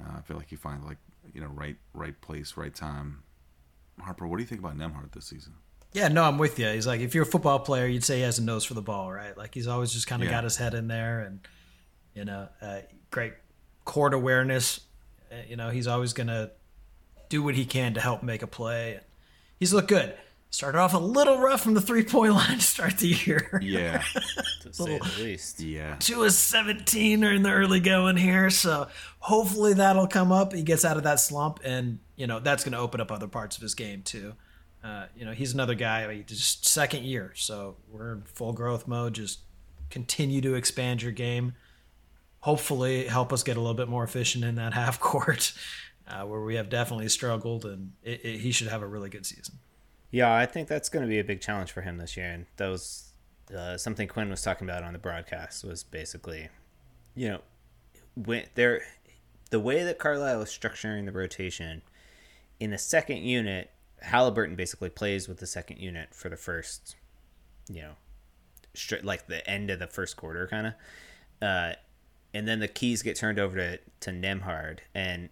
[SPEAKER 1] Uh, I feel like he finds like you know right right place, right time. Harper, what do you think about Nembhard this season?
[SPEAKER 8] Yeah, no, I'm with you. He's like, if you're a football player, you'd say he has a nose for the ball, right? Like he's always just kind of
[SPEAKER 1] Yeah.
[SPEAKER 8] got his head in there, and you know, uh, great court awareness. Uh, you know, he's always gonna do what he can to help make a play. He's looked good. Started off a little rough from the three point line to start the year.
[SPEAKER 1] Yeah,
[SPEAKER 7] to say the least,
[SPEAKER 1] yeah.
[SPEAKER 8] Two is 17 in the early going here, so hopefully that'll come up. He gets out of that slump, and you know that's going to open up other parts of his game too. Uh, you know, he's another guy. I mean, just second year, so we're in full growth mode. Just continue to expand your game. Hopefully, help us get a little bit more efficient in that half court. uh, where we have definitely struggled, and it, it, he should have a really good season.
[SPEAKER 7] Yeah, I think that's going to be a big challenge for him this year, and that was uh, something Quinn was talking about on the broadcast. Was basically, you know, when there, the way that Carlisle is structuring the rotation in the second unit, Halliburton basically plays with the second unit for the first, you know, straight like the end of the first quarter, kind of, uh, and then the keys get turned over to to Nembhard, and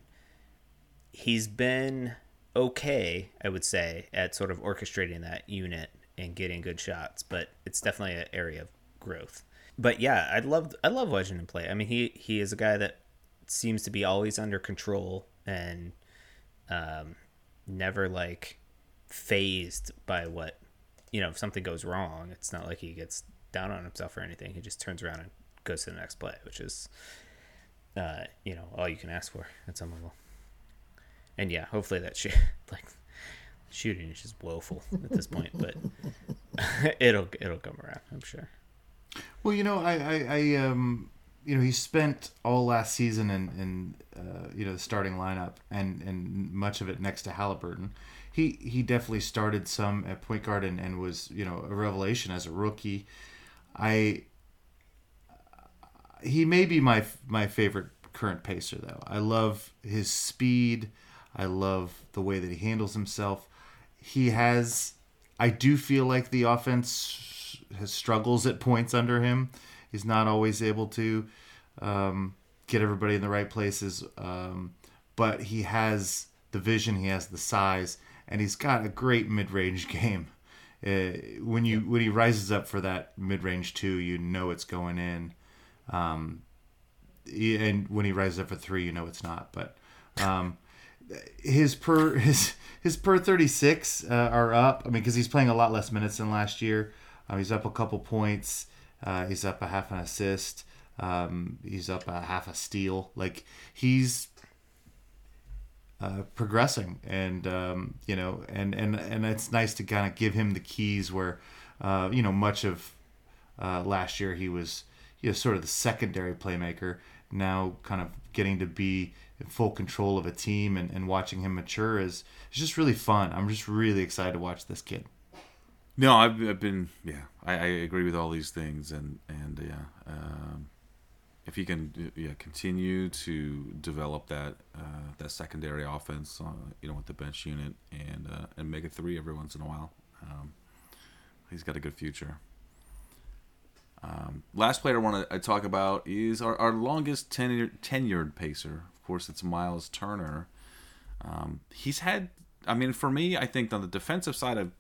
[SPEAKER 7] he's been okay, I would say, at sort of orchestrating that unit and getting good shots, but it's definitely an area of growth. But yeah, I'd love I love watching him play. I mean, he he is a guy that seems to be always under control and um, never like phased by what you know if something goes wrong. It's not like he gets down on himself or anything. He just turns around and goes to the next play, which is uh, you know all you can ask for at some level. And yeah, hopefully that shit like shooting is just woeful at this point, but it'll it'll come around, I'm sure.
[SPEAKER 2] Well, you know, I, I, I um, you know, he spent all last season in, in uh, you know, the starting lineup and, and much of it next to Halliburton. He, he definitely started some at point guard and, and was, you know, a revelation as a rookie. I, he may be my, my favorite current pacer though. I love his speed. I love the way that he handles himself. He has, I do feel like the offense has struggles at points under him. He's not always able to um, get everybody in the right places, um, but he has the vision, he has the size, and he's got a great mid-range game. Uh, when you when he rises up for that mid-range two, you know it's going in. Um, and when he rises up for three, you know it's not. But um, his per his his per 36 uh, are up. I mean, because he's playing a lot less minutes than last year. Um, he's up a couple points. Uh, he's up a half an assist. Um, he's up a half a steal. Like he's uh, progressing, and um, you know, and and and it's nice to kind of give him the keys where, uh, you know, much of uh, last year he was you know sort of the secondary playmaker. Now, kind of getting to be full control of a team and, and watching him mature is, is just really fun. I'm just really excited to watch this kid.
[SPEAKER 1] No, I've, I've been yeah. I, I agree with all these things, and and yeah, um, if he can yeah continue to develop that uh, that secondary offense, uh, you know, with the bench unit and uh, and make a three every once in a while, um, he's got a good future. Um, last player I want to talk about is our, our longest tenured, tenured pacer. Course, it's Myles Turner. Um, he's had, I mean, for me, I think on the defensive side, I've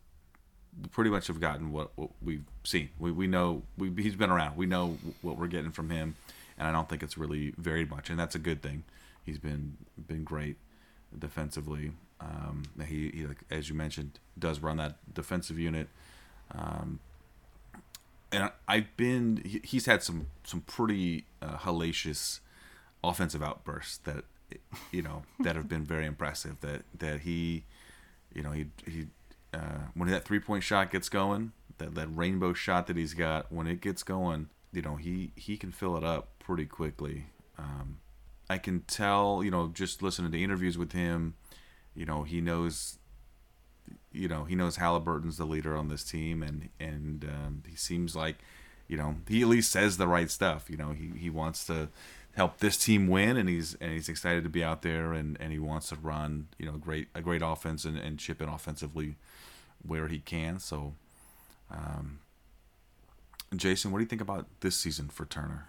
[SPEAKER 1] pretty much have gotten what, what we've seen. We, we know we, he's been around. We know what we're getting from him, and I don't think it's really varied much, and that's a good thing. He's been been great defensively. Um, he, he, like as you mentioned, does run that defensive unit. Um, and I've been he's had some some pretty uh, hellacious offensive outbursts that you know that have been very impressive. That that he, you know, he he uh, when that three point shot gets going, that that rainbow shot that he's got when it gets going, you know, he he can fill it up pretty quickly. Um, I can tell, you know, just listening to interviews with him, you know, he knows you know he knows Halliburton's the leader on this team, and and um, he seems like you know he at least says the right stuff. You know he, he wants to help this team win, and he's and he's excited to be out there, and, and he wants to run you know great a great offense and, and chip in offensively where he can. So, um, Jason, what do you think about this season for Turner?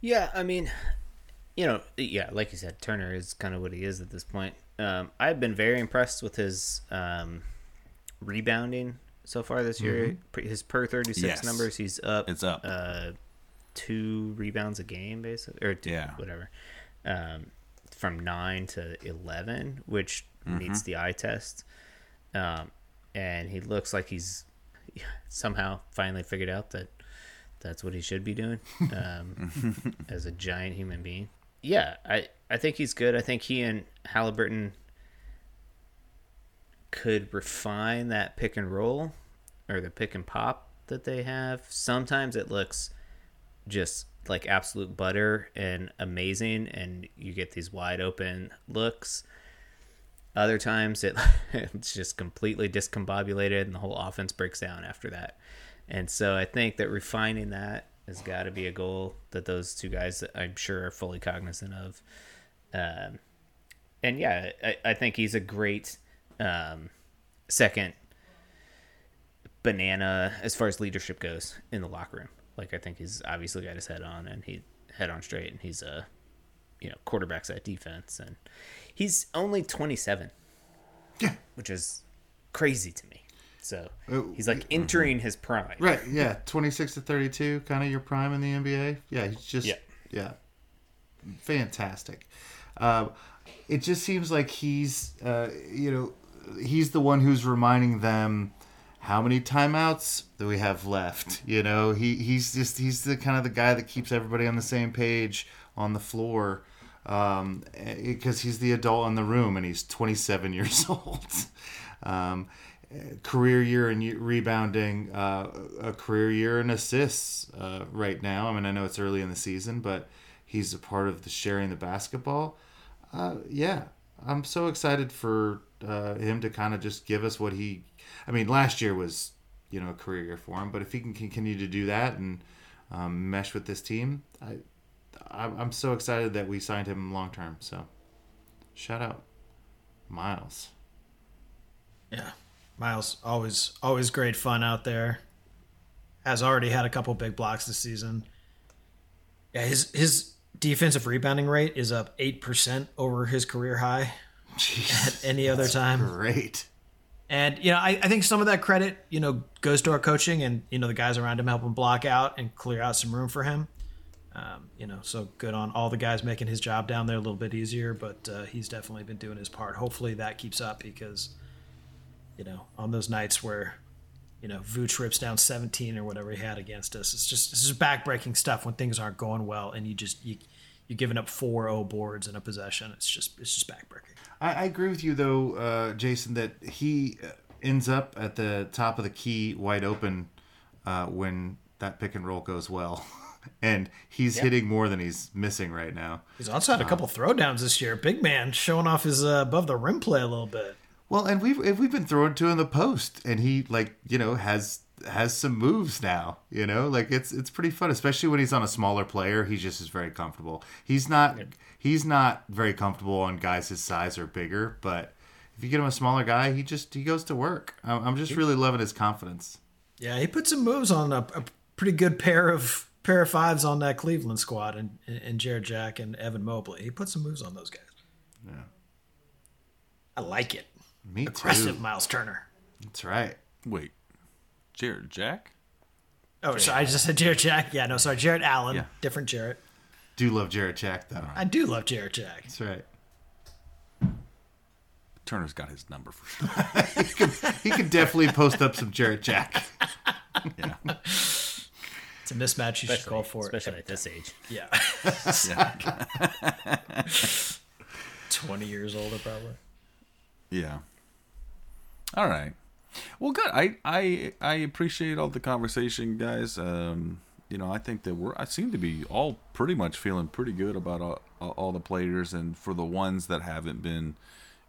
[SPEAKER 7] Yeah, I mean, you know, yeah, like you said, Turner is kind of what he is at this point. Um, I've been very impressed with his um, rebounding so far this year. Mm-hmm. His per thirty six
[SPEAKER 1] Yes.
[SPEAKER 7] numbers, he's up.
[SPEAKER 1] It's up.
[SPEAKER 7] Uh, two rebounds a game, basically, or two,
[SPEAKER 1] Yeah.
[SPEAKER 7] whatever. Um, from nine to eleven, which
[SPEAKER 1] Mm-hmm.
[SPEAKER 7] meets the eye test. Um, and he looks like he's somehow finally figured out that that's what he should be doing um, as a giant human being. Yeah, I, I think he's good. I think he and Halliburton could refine that pick and roll or the pick and pop that they have. Sometimes it looks just like absolute butter and amazing, and you get these wide open looks. Other times it it's just completely discombobulated, and the whole offense breaks down after that. And so I think that refining that has got to be a goal that those two guys I'm sure are fully cognizant of. Um, and yeah, I, I think he's a great um, second banana as far as leadership goes in the locker room. Like I think he's obviously got his head on and he head on straight, and he's a you know quarterbacks that defense, and he's only 27,
[SPEAKER 2] Yeah.
[SPEAKER 7] which is crazy to me. So
[SPEAKER 2] Uh,
[SPEAKER 7] he's like entering his prime.
[SPEAKER 2] Right, yeah, 26 to 32, kind of your prime in the NBA. Yeah, he's just,
[SPEAKER 7] Yeah.
[SPEAKER 2] yeah, fantastic. Uh, it just seems like he's, uh, you know, he's the one who's reminding them how many timeouts do we have left. You know, he he's just he's the kind of the guy that keeps everybody on the same page on the floor. Um, because he's the adult in the room and he's 27 years old. Um, career year in rebounding, uh, a career year in assists uh, right now. I mean, I know it's early in the season, but he's a part of the sharing the basketball. Uh, yeah, I'm so excited for uh, him to kind of just give us what he. I mean, last year was you know a career year for him, but if he can continue to do that and um, mesh with this team, I I'm I'm so excited that we signed him long term. So, shout out, Myles.
[SPEAKER 8] Yeah. Myles always always great fun out there. Has already had a couple big blocks this season. Yeah, his his defensive rebounding rate is up eight percent over his career high
[SPEAKER 2] Jeez,
[SPEAKER 8] at any other time.
[SPEAKER 2] great.
[SPEAKER 8] And you know, I, I think some of that credit, you know, goes to our coaching and you know the guys around him help him block out and clear out some room for him. Um, you know, so good on all the guys making his job down there a little bit easier. But uh, he's definitely been doing his part. Hopefully that keeps up because, you know, on those nights where, you know, Vooch rips down 17 or whatever he had against us, it's just this is backbreaking stuff when things aren't going well and you just you you're giving up four O boards in a possession. It's just it's just backbreaking.
[SPEAKER 2] I, I agree with you though, uh, Jason, that he uh, ends up at the top of the key, wide open, uh, when that pick and roll goes well, and he's hitting more than he's missing right now.
[SPEAKER 8] He's also had a couple throwdowns this year. Big man showing off his uh, above the rim play a little bit.
[SPEAKER 2] Well, and we've we've been throwing to in the post, and he like you know has has some moves now. You know, like it's it's pretty fun, especially when he's on a smaller player. He just is very comfortable. He's not he's not very comfortable on guys his size or bigger, but if you get him a smaller guy, he just he goes to work. I'm I'm just really loving his confidence.
[SPEAKER 8] Yeah, he put some moves on a, a pretty good pair of pair of fives on that Cleveland squad and and Jarrett Jack and Evan Mobley. He put some moves on those guys.
[SPEAKER 2] Yeah.
[SPEAKER 8] I like it.
[SPEAKER 2] Me
[SPEAKER 8] Aggressive
[SPEAKER 2] too.
[SPEAKER 8] Myles Turner.
[SPEAKER 2] That's right.
[SPEAKER 1] Wait, Jarrett Jack?
[SPEAKER 8] Oh, sorry, I just said Jarrett Jack. Yeah, no, sorry, Jarrett Allen.
[SPEAKER 1] Yeah.
[SPEAKER 8] Different Jared.
[SPEAKER 2] Do love Jarrett Jack though.
[SPEAKER 8] I do love Jarrett Jack.
[SPEAKER 2] That's right.
[SPEAKER 1] Turner's got his number for sure.
[SPEAKER 2] He could definitely post up some Jarrett Jack.
[SPEAKER 1] Yeah.
[SPEAKER 8] It's a mismatch. You should call for it.
[SPEAKER 7] especially at this age.
[SPEAKER 8] Yeah.
[SPEAKER 1] yeah.
[SPEAKER 8] 20 years older, probably.
[SPEAKER 1] Yeah. All right. Well, good. I I I appreciate all the conversation, guys. Um, you know, I think that we're I seem to be all pretty much feeling pretty good about all, all the players, and for the ones that haven't been,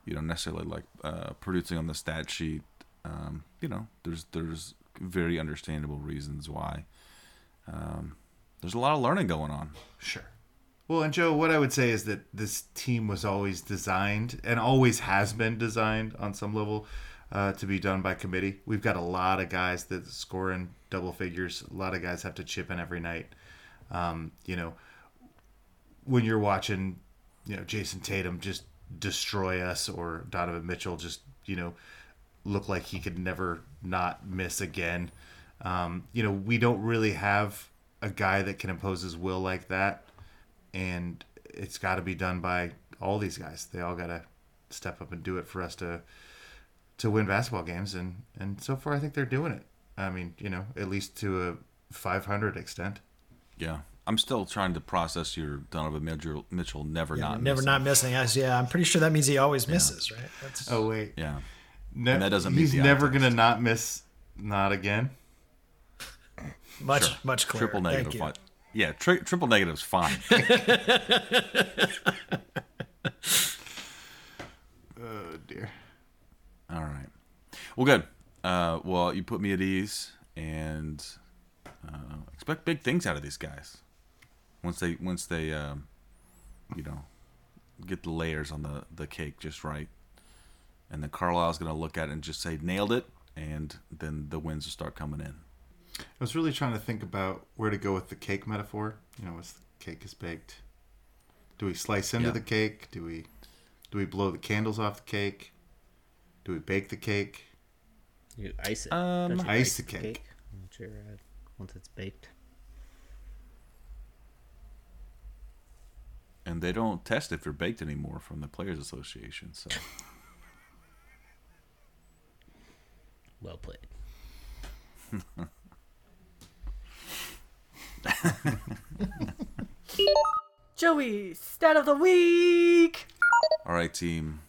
[SPEAKER 1] you know, necessarily like uh, producing on the stat sheet, um, you know, there's there's very understandable reasons why. Um, there's a lot of learning going on.
[SPEAKER 2] Sure. Well, and Joe, what I would say is that this team was always designed and always has been designed on some level uh, to be done by committee. We've got a lot of guys that score in double figures. A lot of guys have to chip in every night. Um, you know, when you're watching, you know, Jayson Tatum just destroy us or Donovan Mitchell just, you know, look like he could never not miss again. Um, you know, we don't really have a guy that can impose his will like that. And it's got to be done by all these guys. They all got to step up and do it for us to to win basketball games. And, and so far, I think they're doing it. I mean, you know, at least to a 500 extent.
[SPEAKER 1] Yeah. I'm still trying to process your Donovan Mitchell, Mitchell never not
[SPEAKER 8] Never
[SPEAKER 1] missing.
[SPEAKER 8] not missing us. Yeah, I'm pretty sure that means he always misses, right? That's
[SPEAKER 2] Oh, wait.
[SPEAKER 1] Yeah.
[SPEAKER 2] Ne-
[SPEAKER 1] And that doesn't mean
[SPEAKER 2] He's never going to not miss, not again.
[SPEAKER 8] much, much clearer.
[SPEAKER 1] Triple
[SPEAKER 8] Thank
[SPEAKER 1] negative.
[SPEAKER 8] you.
[SPEAKER 1] What? Yeah, tri- triple negative's fine.
[SPEAKER 2] Oh dear.
[SPEAKER 1] All right. Well, good. Uh, well, you put me at ease, and uh, expect big things out of these guys. Once they, once they, um, you know, get the layers on the the cake just right, and then Carlisle's gonna look at it and just say nailed it, and then the wins will start coming in.
[SPEAKER 2] I was really trying to think about where to go with the cake metaphor. You know, once the cake is baked, do we slice into
[SPEAKER 1] Yeah.
[SPEAKER 2] the cake? Do we do we blow the candles off the cake? Do we bake the cake?
[SPEAKER 7] You ice it.
[SPEAKER 1] Um,
[SPEAKER 7] Don't you
[SPEAKER 2] Ice the cake.
[SPEAKER 7] Once, you're, uh, once it's baked.
[SPEAKER 1] And they don't test if you're baked anymore from the Players Association. So
[SPEAKER 7] Well played.
[SPEAKER 9] Joey, stat of the week.
[SPEAKER 1] All right, team.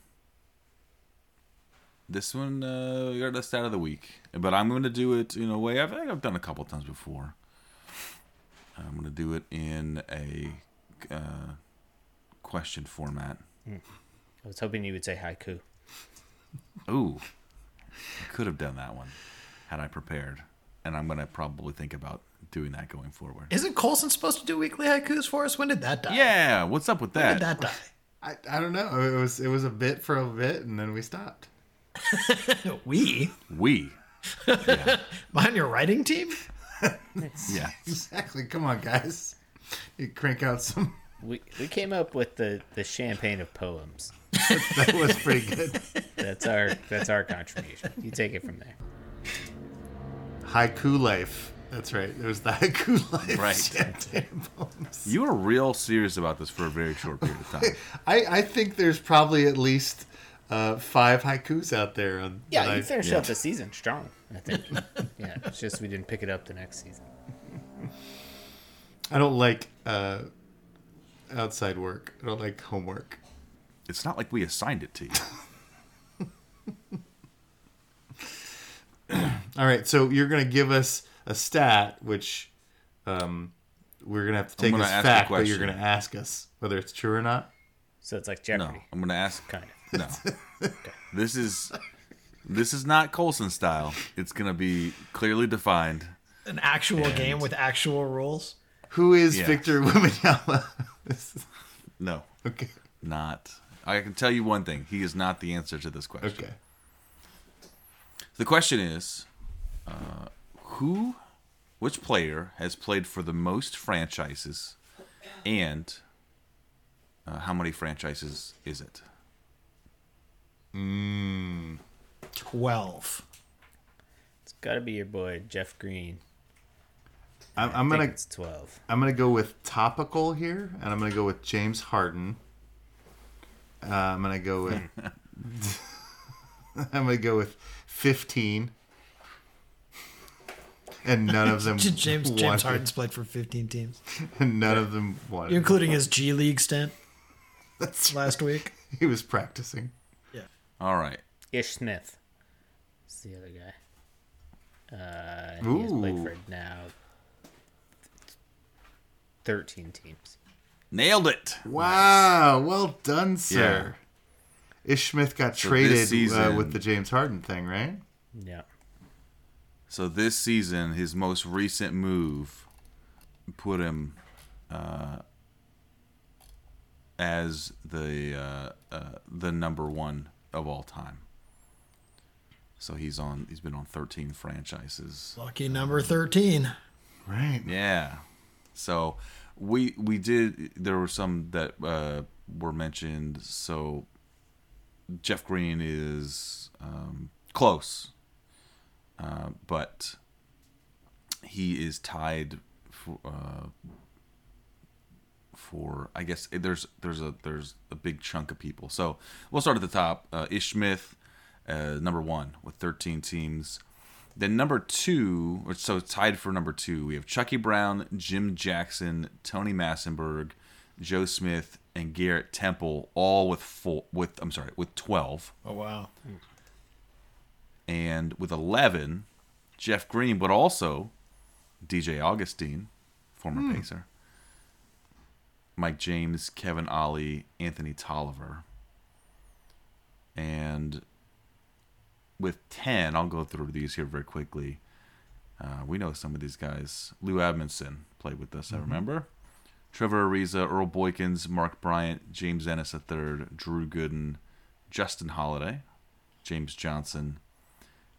[SPEAKER 1] This one, uh, we got the stat of the week, but I'm going to do it in a way I think I've done a couple times before. I'm going to do it in a uh, question format.
[SPEAKER 7] I was hoping you would say haiku.
[SPEAKER 1] Ooh, I could have done that one had I prepared, and I'm going to probably think about doing that going forward.
[SPEAKER 8] Isn't Colson supposed to do weekly haikus for us? When did that die?
[SPEAKER 1] Yeah, what's up with that?
[SPEAKER 8] When did
[SPEAKER 1] that?
[SPEAKER 8] that
[SPEAKER 2] I, I don't know. It was it was a bit for a bit, and then we stopped.
[SPEAKER 8] Die? We?
[SPEAKER 1] We,
[SPEAKER 8] Behind your writing team?
[SPEAKER 1] yeah,
[SPEAKER 2] Exactly. Come on, guys. You crank out some.
[SPEAKER 7] We we came up with the, the champagne of poems.
[SPEAKER 2] That was pretty good.
[SPEAKER 7] That's our that's our contribution. You take it from there.
[SPEAKER 2] Haiku life. That's right. It was the haiku life.
[SPEAKER 1] Right.
[SPEAKER 2] champagne poems.
[SPEAKER 1] you were real serious about this for a very short period of time.
[SPEAKER 2] I, I think there's probably at least uh, five haikus out there. On,
[SPEAKER 7] Yeah, you
[SPEAKER 2] I-
[SPEAKER 7] finished up the season strong. I think. yeah, it's just we didn't pick it up the next season.
[SPEAKER 2] I don't like uh, outside work. I don't like homework.
[SPEAKER 1] It's not like we assigned it to you.
[SPEAKER 2] All right, so you're gonna give us a stat, which um, we're gonna have to take as fact, but you're gonna ask us whether it's true or not.
[SPEAKER 7] So it's like
[SPEAKER 1] No,
[SPEAKER 7] Jeopardy,
[SPEAKER 1] I'm going to ask.
[SPEAKER 7] kind of.
[SPEAKER 1] No. This is this is not Colson style. It's gonna be clearly defined.
[SPEAKER 8] An actual game with actual rules?
[SPEAKER 2] Who is
[SPEAKER 1] Yeah.
[SPEAKER 2] Victor Wembanyama? Is-
[SPEAKER 1] No,
[SPEAKER 2] okay,
[SPEAKER 1] not. I can tell you one thing. He is not the answer to this question.
[SPEAKER 2] okay.
[SPEAKER 1] The question is, uh, who, which player has played for the most franchises, and uh, how many franchises is it?
[SPEAKER 8] 12.
[SPEAKER 7] It's got to be your boy Jeff Green.
[SPEAKER 2] I'm,
[SPEAKER 7] I
[SPEAKER 2] I'm gonna
[SPEAKER 7] it's twelve.
[SPEAKER 2] I'm gonna go with topical here, and I'm gonna go with James Harden. Uh, I'm gonna go with. I'm gonna go with 15. And none of them.
[SPEAKER 8] James James
[SPEAKER 2] wanted-
[SPEAKER 8] Harden's played for 15 teams.
[SPEAKER 2] And none of them wanted.
[SPEAKER 8] You're including his G League stint
[SPEAKER 2] That's
[SPEAKER 8] last week.
[SPEAKER 2] He was practicing.
[SPEAKER 1] All right.
[SPEAKER 7] Ish Smith. Is the other guy. Uh, he has played for now thirteen teams.
[SPEAKER 1] Nailed it.
[SPEAKER 2] Wow, well done, sir. Ish Smith got
[SPEAKER 1] So
[SPEAKER 2] traded
[SPEAKER 1] this
[SPEAKER 2] uh, with the James Harden thing, right?
[SPEAKER 7] Yeah.
[SPEAKER 1] So this season, his most recent move put him uh, as the uh, uh, the number one of all time. So he's on. He's been on 13 franchises.
[SPEAKER 8] Lucky number 13.
[SPEAKER 2] Right.
[SPEAKER 1] Yeah. So we we did. There were some that uh, were mentioned. So Jeff Green is um, close, uh, but he is tied for. Uh, for I guess there's there's a there's a big chunk of people. So we'll start at the top. Uh, Ish Smith, uh, number one with 13 teams. Then number two, or so tied for number two, we have Chucky Brown, Jim Jackson, Tony Massenberg, Joe Smith, and Garrett Temple, all with full with I'm sorry with 12,
[SPEAKER 8] Oh, wow.
[SPEAKER 1] and with 11, Jeff Green, but also DJ Augustin, former Pacer, Mike James, Kevin Ollie, Anthony Tolliver. And with 10, I'll go through these here very quickly. Uh, we know some of these guys. Lou Amundson played with us, I remember. Trevor Ariza, Earl Boykins, Mark Bryant, James Ennis III, Drew Gooden, Justin Holiday, James Johnson,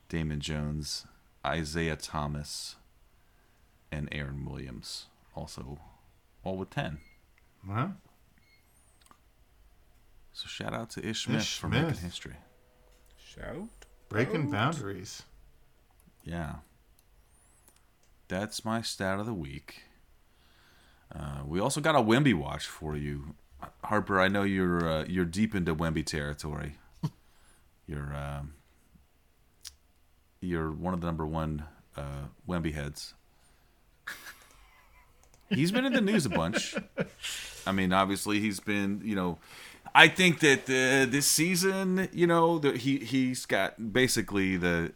[SPEAKER 1] Damon Jones, Isaiah Thomas, and Aaron Williams. Also, all with 10.
[SPEAKER 2] Well,
[SPEAKER 1] So shout out to Ish Smith
[SPEAKER 2] Ish
[SPEAKER 1] for making history.
[SPEAKER 7] Shout.
[SPEAKER 2] breaking boundaries.
[SPEAKER 1] Yeah. That's my stat of the week. Uh, we also got a Wemby watch for you, Harper. I know you're uh, you're deep into Wemby territory. you're um, you're one of the number one uh, Wemby heads. He's been in the news a bunch. I mean, obviously, he's been you know. I think that uh, this season, you know, that he he's got basically the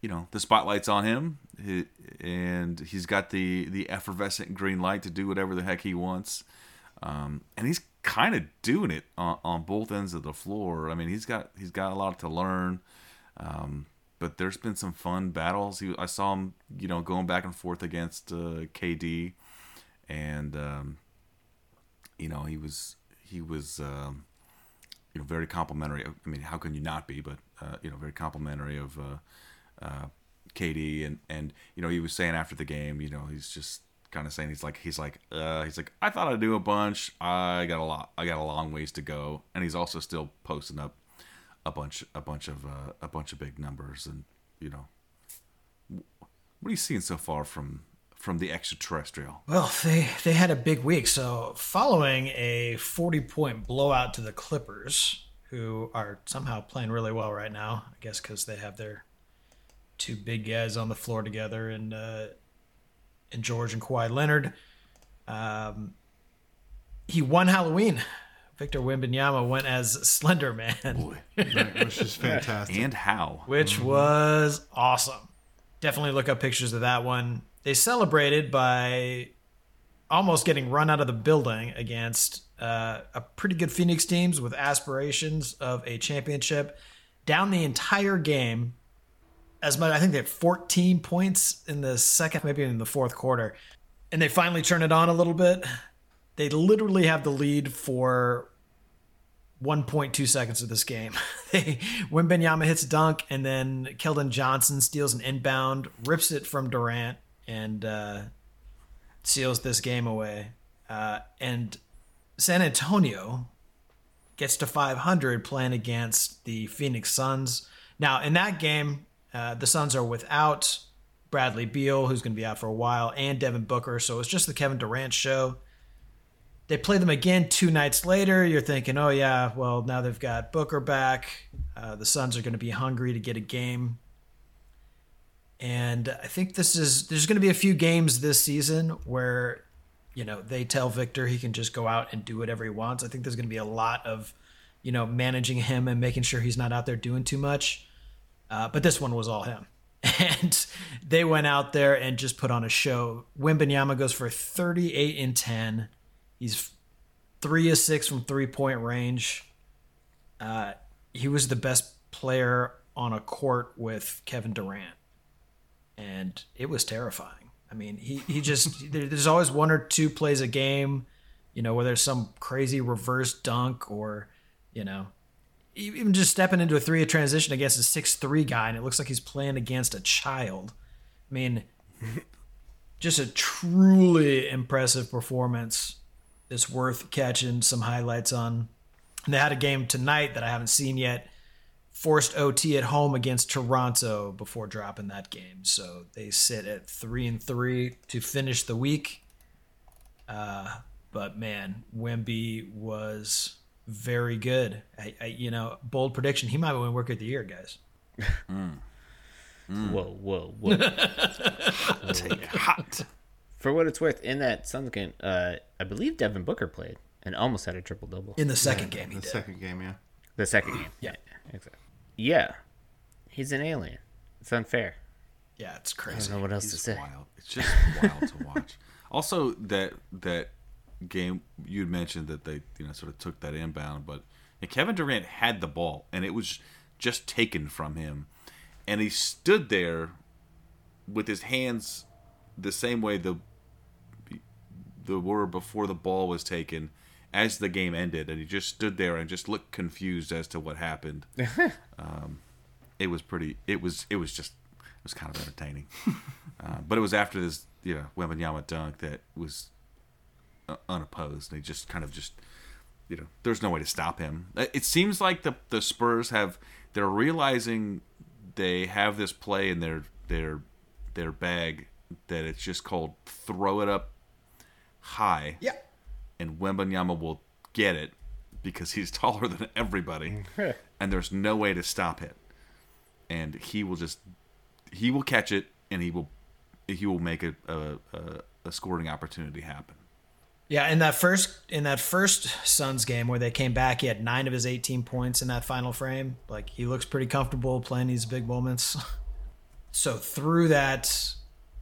[SPEAKER 1] you know the spotlight's on him. He- and he's got the the effervescent green light to do whatever the heck he wants. Um, and he's kind of doing it on, on both ends of the floor. I mean he's got he's got a lot to learn. Um, but there's been some fun battles. He, i saw him you know going back and forth against uh, kd and um, you know he was he was um, you know very complimentary i mean how can you not be but uh, you know very complimentary of uh, uh, KD and and you know he was saying after the game, you know he's just kind of saying he's like he's like uh, he's like I thought I'd do a bunch, I got a lot, I got a long ways to go, and he's also still posting up a bunch a bunch of uh, a bunch of big numbers, and you know what are you seeing so far from from the extraterrestrial?
[SPEAKER 8] Well, they they had a big week. So following a 40 point blowout to the Clippers, who are somehow playing really well right now, I guess because they have their two big guys on the floor together, and uh, and George and Kawhi Leonard. Um, he won Halloween. Victor Wembanyama went as Slender Man,
[SPEAKER 2] Right, which is fantastic.
[SPEAKER 1] And how?
[SPEAKER 8] which was awesome. Definitely look up pictures of that one. They celebrated by almost getting run out of the building against uh, a pretty good Phoenix teams with aspirations of a championship. Down the entire game, as much I think they had 14 points in the second, maybe in the fourth quarter, and they finally turn it on a little bit. They literally have the lead for 1.2 seconds of this game. they Wembanyama hits a dunk, and then Keldon Johnson steals an inbound, rips it from Durant, and uh, seals this game away. Uh, and San Antonio gets to 500 playing against the Phoenix Suns. Now, in that game, uh, the Suns are without Bradley Beal, who's going to be out for a while, and Devin Booker. So it's just the Kevin Durant show. They play them again two nights later. You're thinking, oh, yeah, well, now they've got Booker back. Uh, the Suns are going to be hungry to get a game. And I think this is, there's going to be a few games this season where, you know, they tell Victor he can just go out and do whatever he wants. I think there's going to be a lot of, you know, managing him and making sure he's not out there doing too much. Uh, but this one was all him. And they went out there and just put on a show. Wembanyama goes for 38 and 10. He's three of six from three point range. Uh, he was the best player on a court with Kevin Durant. And it was terrifying. I mean, he, he just, there- there's always one or two plays a game, you know, where there's some crazy reverse dunk or, you know, even just stepping into a three of transition against a six three guy, and it looks like he's playing against a child. I mean, just a truly impressive performance. It's worth catching some highlights on. And they had a game tonight that I haven't seen yet. Forced OT at home against Toronto before dropping that game, so they sit at three and three to finish the week. Uh, but man, Wemby was very good. I, I, you know, bold prediction. He might win Worker of the Year, guys.
[SPEAKER 7] Whoa, whoa, whoa.
[SPEAKER 1] Hot.
[SPEAKER 7] For what it's worth, in that Suns game, uh, I believe Devin Booker played and almost had a triple double.
[SPEAKER 8] In the second game, he
[SPEAKER 2] the
[SPEAKER 8] did.
[SPEAKER 2] second game, yeah.
[SPEAKER 7] The second game.
[SPEAKER 8] Yeah.
[SPEAKER 7] exactly. Yeah. He's an alien. It's unfair.
[SPEAKER 8] Yeah, it's crazy.
[SPEAKER 7] I don't know what else to say.
[SPEAKER 1] wild. It's just wild to watch. Also, that that game, you'd mentioned that they you know sort of took that inbound, but Kevin Durant had the ball and it was just taken from him, and he stood there with his hands the same way the the were before the ball was taken as the game ended and he just stood there and just looked confused as to what happened um, it was pretty it was it was just it was kind of entertaining uh, but it was after this you know Wembanyama dunk that was uh, unopposed and he just kind of just you know there's no way to stop him Uh, it seems like the the Spurs have they're realizing they have this play in their their their bag that it's just called throw it up high.
[SPEAKER 8] Yeah.
[SPEAKER 1] And Wembanyama will get it because he's taller than everybody, and there's no way to stop it. And he will just he will catch it, and he will he will make a a, a, a scoring opportunity happen.
[SPEAKER 8] Yeah, in that first in that first Suns game where they came back, he had nine of his eighteen points in that final frame. Like he looks pretty comfortable playing these big moments. so through that,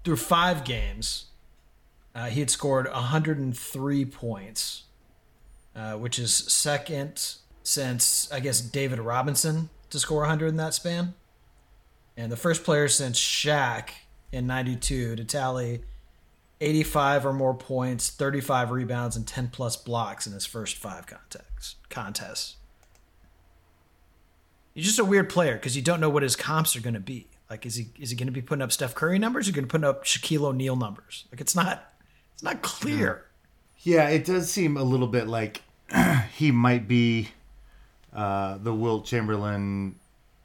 [SPEAKER 8] through five games, uh, he had scored 103 points, uh, which is second since I guess David Robinson to score 100 in that span, and the first player since Shaq in '92 to tally 85 or more points, 35 rebounds, and 10 plus blocks in his first five contests. contests. He's just a weird player because you don't know what his comps are going to be. Like, is he is he going to be putting up Steph Curry numbers? Or going to put up Shaquille O'Neal numbers? Like, it's not it's not clear.
[SPEAKER 2] Yeah, it does seem a little bit like he might be uh, the Wilt Chamberlain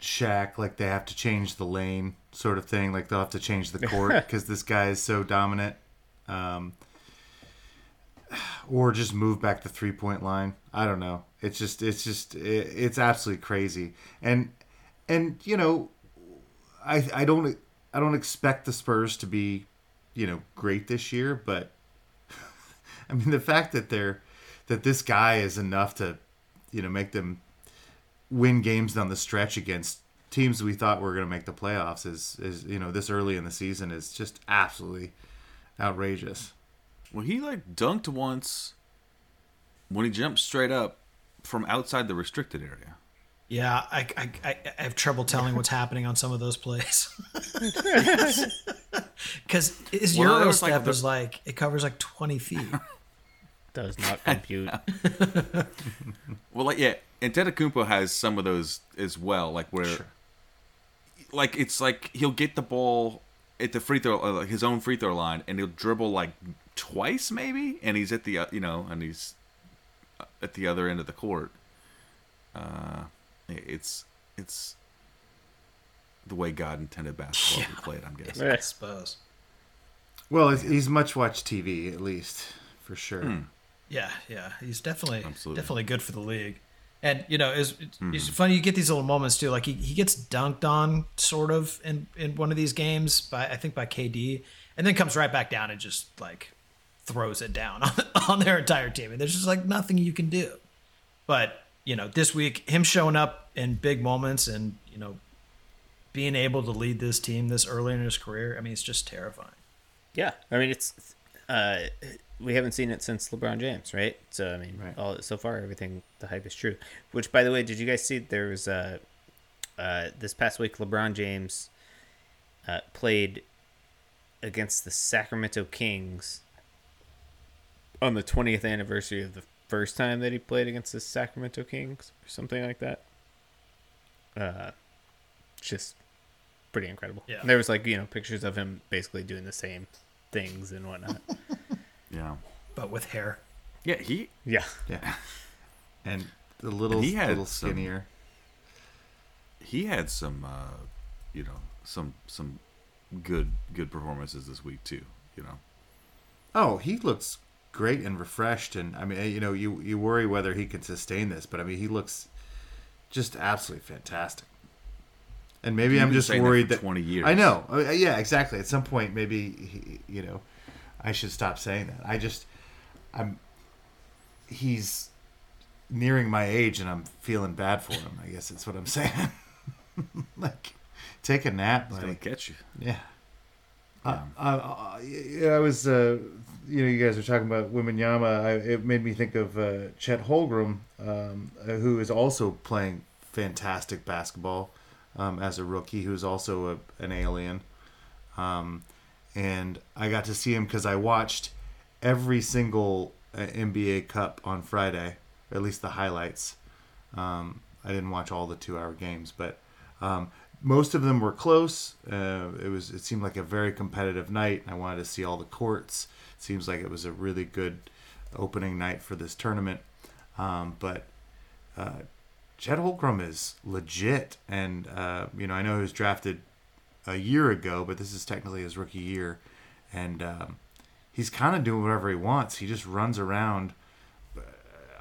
[SPEAKER 2] Shaq, like they have to change the lane sort of thing. Like they'll have to change the court because this guy is so dominant. Um, or just move back the three point line. I don't know. It's just, it's just, it, it's absolutely crazy. And, and you know, I, I don't, I don't expect the Spurs to be, you know, great this year, but I mean, the fact that they're that this guy is enough to, you know, make them win games down the stretch against teams we thought were going to make the playoffs is is you know this early in the season is just absolutely outrageous.
[SPEAKER 1] Well, he like dunked once when he jumped straight up from outside the restricted area.
[SPEAKER 8] Yeah, I, I, I I have trouble telling what's happening on some of those plays. Because his
[SPEAKER 1] Well,
[SPEAKER 8] Euro
[SPEAKER 1] was, like,
[SPEAKER 8] step
[SPEAKER 1] the-
[SPEAKER 8] is like it covers like twenty feet.
[SPEAKER 7] Does not compute.
[SPEAKER 1] Well, like yeah, Antetokounmpo has some of those as well. Like where, like it's like he'll get the ball at the free throw, uh, like his own free throw line, and he'll dribble like twice maybe, and he's at the uh, you know, and he's uh, at the other end of the court. Uh, it's it's the way God intended basketball to be played. I'm guessing.
[SPEAKER 8] I suppose.
[SPEAKER 2] Well, he's much watched TV at least for sure.
[SPEAKER 8] Yeah, yeah, he's definitely
[SPEAKER 1] Absolutely.
[SPEAKER 8] definitely good for the league. And you know, it's, it's funny you get these little moments too. Like he, he gets dunked on sort of in in one of these games by I think by KD, and then comes right back down and just like throws it down on, on their entire team. And there's just like nothing you can do. But you know, this week him showing up in big moments and you know being able to lead this team this early in his career, I mean, it's just terrifying.
[SPEAKER 7] Yeah, I mean it's uh, we haven't seen it since LeBron James, right? So I mean,
[SPEAKER 2] Right.
[SPEAKER 7] all so far everything the hype is true. Which, by the way, did you guys see there was uh, uh, this past week LeBron James uh, played against the Sacramento Kings on the 20th anniversary of the first time that he played against the Sacramento Kings or something like that. Uh, just pretty incredible.
[SPEAKER 8] Yeah.
[SPEAKER 7] There was like you know pictures of him basically doing the same things and whatnot.
[SPEAKER 1] Yeah,
[SPEAKER 8] But with hair.
[SPEAKER 1] yeah. He
[SPEAKER 7] yeah.
[SPEAKER 2] Yeah, and the little
[SPEAKER 1] he had
[SPEAKER 2] little
[SPEAKER 1] some-
[SPEAKER 2] skinnier.
[SPEAKER 1] he had some uh, you know some some good good performances this week too. You know.
[SPEAKER 2] Oh, he looks great and refreshed, and I mean, you know, you you worry whether he can sustain this, but I mean, he looks just absolutely fantastic. And maybe
[SPEAKER 1] You've
[SPEAKER 2] I'm just
[SPEAKER 1] saying that
[SPEAKER 2] worried
[SPEAKER 1] for
[SPEAKER 2] that
[SPEAKER 1] 20 years.
[SPEAKER 2] I know, Uh, yeah, exactly. At some point, maybe he, you know, I should stop saying that. I just, I'm, he's nearing my age, and I'm feeling bad for him. I guess that's what I'm saying. like, take a nap,
[SPEAKER 1] He's gonna catch you.
[SPEAKER 2] Yeah. Uh, uh, uh, yeah, I was uh, you know, you guys are talking about Wembanyama. I, it made me think of uh, Chet Holmgren, um, uh, who is also playing fantastic basketball um, as a rookie, who's also a, an alien. Um, and I got to see him because I watched every single uh, NBA Cup on Friday, at least the highlights. Um, I didn't watch all the two-hour games, but um, most of them were close. Uh, it was it seemed like a very competitive night. I wanted to see all the courts. It seems like it was a really good opening night for this tournament. Um, but uh, Chet Holmgren is legit, and uh, you know I know he was drafted a year ago, but this is technically his rookie year, and um, he's kind of doing whatever he wants. He just runs around, uh,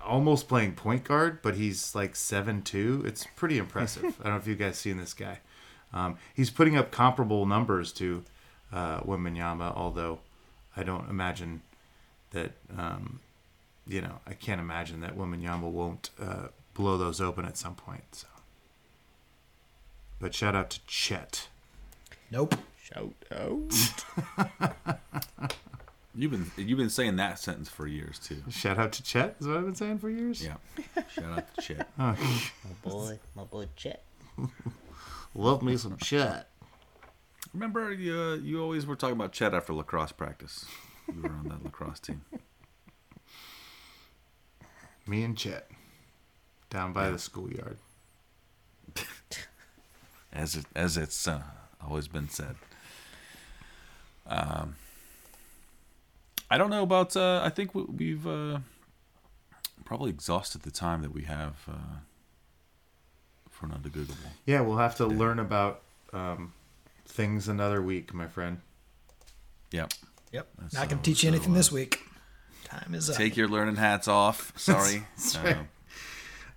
[SPEAKER 2] almost playing point guard, but he's like seven two. It's pretty impressive. I don't know if you guys seen this guy. Um, he's putting up comparable numbers to uh, although I don't imagine that. Um, you know, I can't imagine that Wembanyama won't uh, blow those open at some point. So, but shout out to Chet.
[SPEAKER 8] Nope.
[SPEAKER 7] Shout out.
[SPEAKER 1] You've been you've been saying that sentence for years too.
[SPEAKER 2] Shout out to Chet is what I've been saying for years.
[SPEAKER 1] Yeah. Shout out to Chet.
[SPEAKER 2] Oh,
[SPEAKER 7] My boy, my boy Chet.
[SPEAKER 2] love me some Chet.
[SPEAKER 1] Remember, you uh, you always were talking about Chet after lacrosse practice. You were on that lacrosse team.
[SPEAKER 2] Me and Chet down by the schoolyard.
[SPEAKER 1] as it as it's uh, always been said. Um, I don't know about. Uh, I think we- we've uh, probably exhausted the time that we have uh, for an undegoogable.
[SPEAKER 2] Yeah, we'll have to learn about um, things another week, my friend.
[SPEAKER 1] Yep.
[SPEAKER 8] Yep.
[SPEAKER 1] That's
[SPEAKER 8] Not going to teach you
[SPEAKER 1] so,
[SPEAKER 8] anything
[SPEAKER 1] uh,
[SPEAKER 8] this week. Time is up.
[SPEAKER 1] Take your learning hats off. Sorry.
[SPEAKER 2] That's
[SPEAKER 1] Uh,
[SPEAKER 2] right.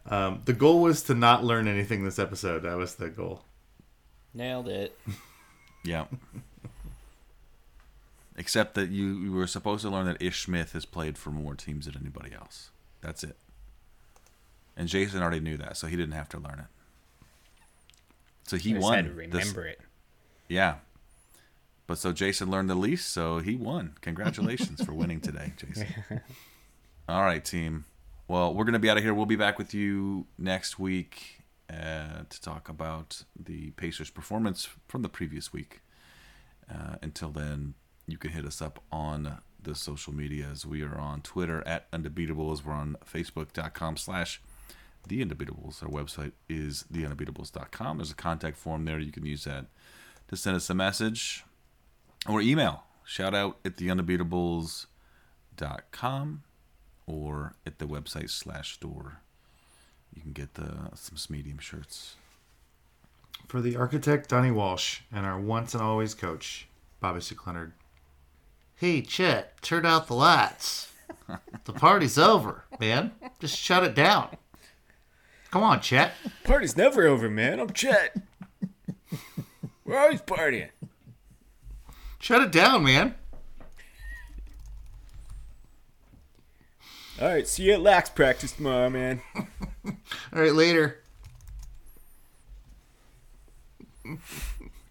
[SPEAKER 2] Um, the goal was to not learn anything this episode. That was the goal.
[SPEAKER 7] Nailed it.
[SPEAKER 1] yeah. Except that you, you were supposed to learn that Ish Smith has played for more teams than anybody else. That's it. And Jason already knew that, so he didn't have to learn it. So he
[SPEAKER 7] I
[SPEAKER 1] won.
[SPEAKER 7] had to
[SPEAKER 1] this-
[SPEAKER 7] remember it.
[SPEAKER 1] Yeah. But so Jason learned the least, so he won. Congratulations for winning today, Jason. All right, team. Well, we're going to be out of here. We'll be back with you next week uh, to talk about the Pacers' performance from the previous week. Uh, until then, you can hit us up on the social medias. We are on Twitter at Undebeatables. We're on Facebook.com slash The Undebeatables. Our website is TheUndebeatables.com. There's a contact form there. You can use that to send us a message or email. Shout out at TheUndebeatables.com or at the website slash store. You can get the some medium shirts.
[SPEAKER 2] For the architect, Donnie Walsh, and our once and always coach, Bobby Leonard. Hey, Chet, turn out the lights. The party's over, man. Just shut it down. Come on, Chet.
[SPEAKER 7] Party's never over, man. I'm Chet. We're always partying.
[SPEAKER 2] Shut it down, man.
[SPEAKER 7] All right, see you at lax practice tomorrow, man.
[SPEAKER 2] All right, later.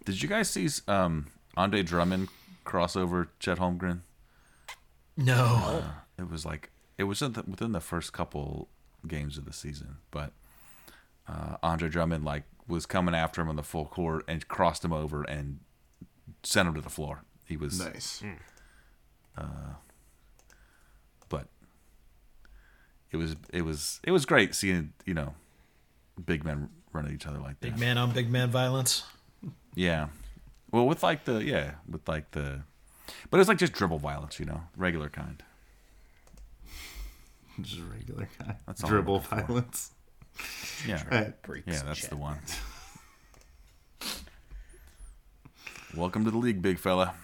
[SPEAKER 1] Did you guys see um, Andre Drummond crossover Chet Holmgren?
[SPEAKER 8] No.
[SPEAKER 1] It was like it was in within the first couple games of the season, but uh, Andre Drummond like was coming after him on the full court and crossed him over and sent him to the floor. He was
[SPEAKER 2] Nice.
[SPEAKER 1] but it was it was it was great seeing you know big men run at each other like that.
[SPEAKER 8] Big
[SPEAKER 1] that.
[SPEAKER 8] man on big man violence.
[SPEAKER 1] Yeah. Well, with like the yeah, with like the, but it's like just dribble violence, you know, regular kind.
[SPEAKER 2] Just regular kind.
[SPEAKER 1] That's all
[SPEAKER 2] Dribble violence.
[SPEAKER 1] Yeah.
[SPEAKER 2] Right.
[SPEAKER 1] Yeah, that's
[SPEAKER 7] Chet.
[SPEAKER 1] the one. Welcome to the league, big fella.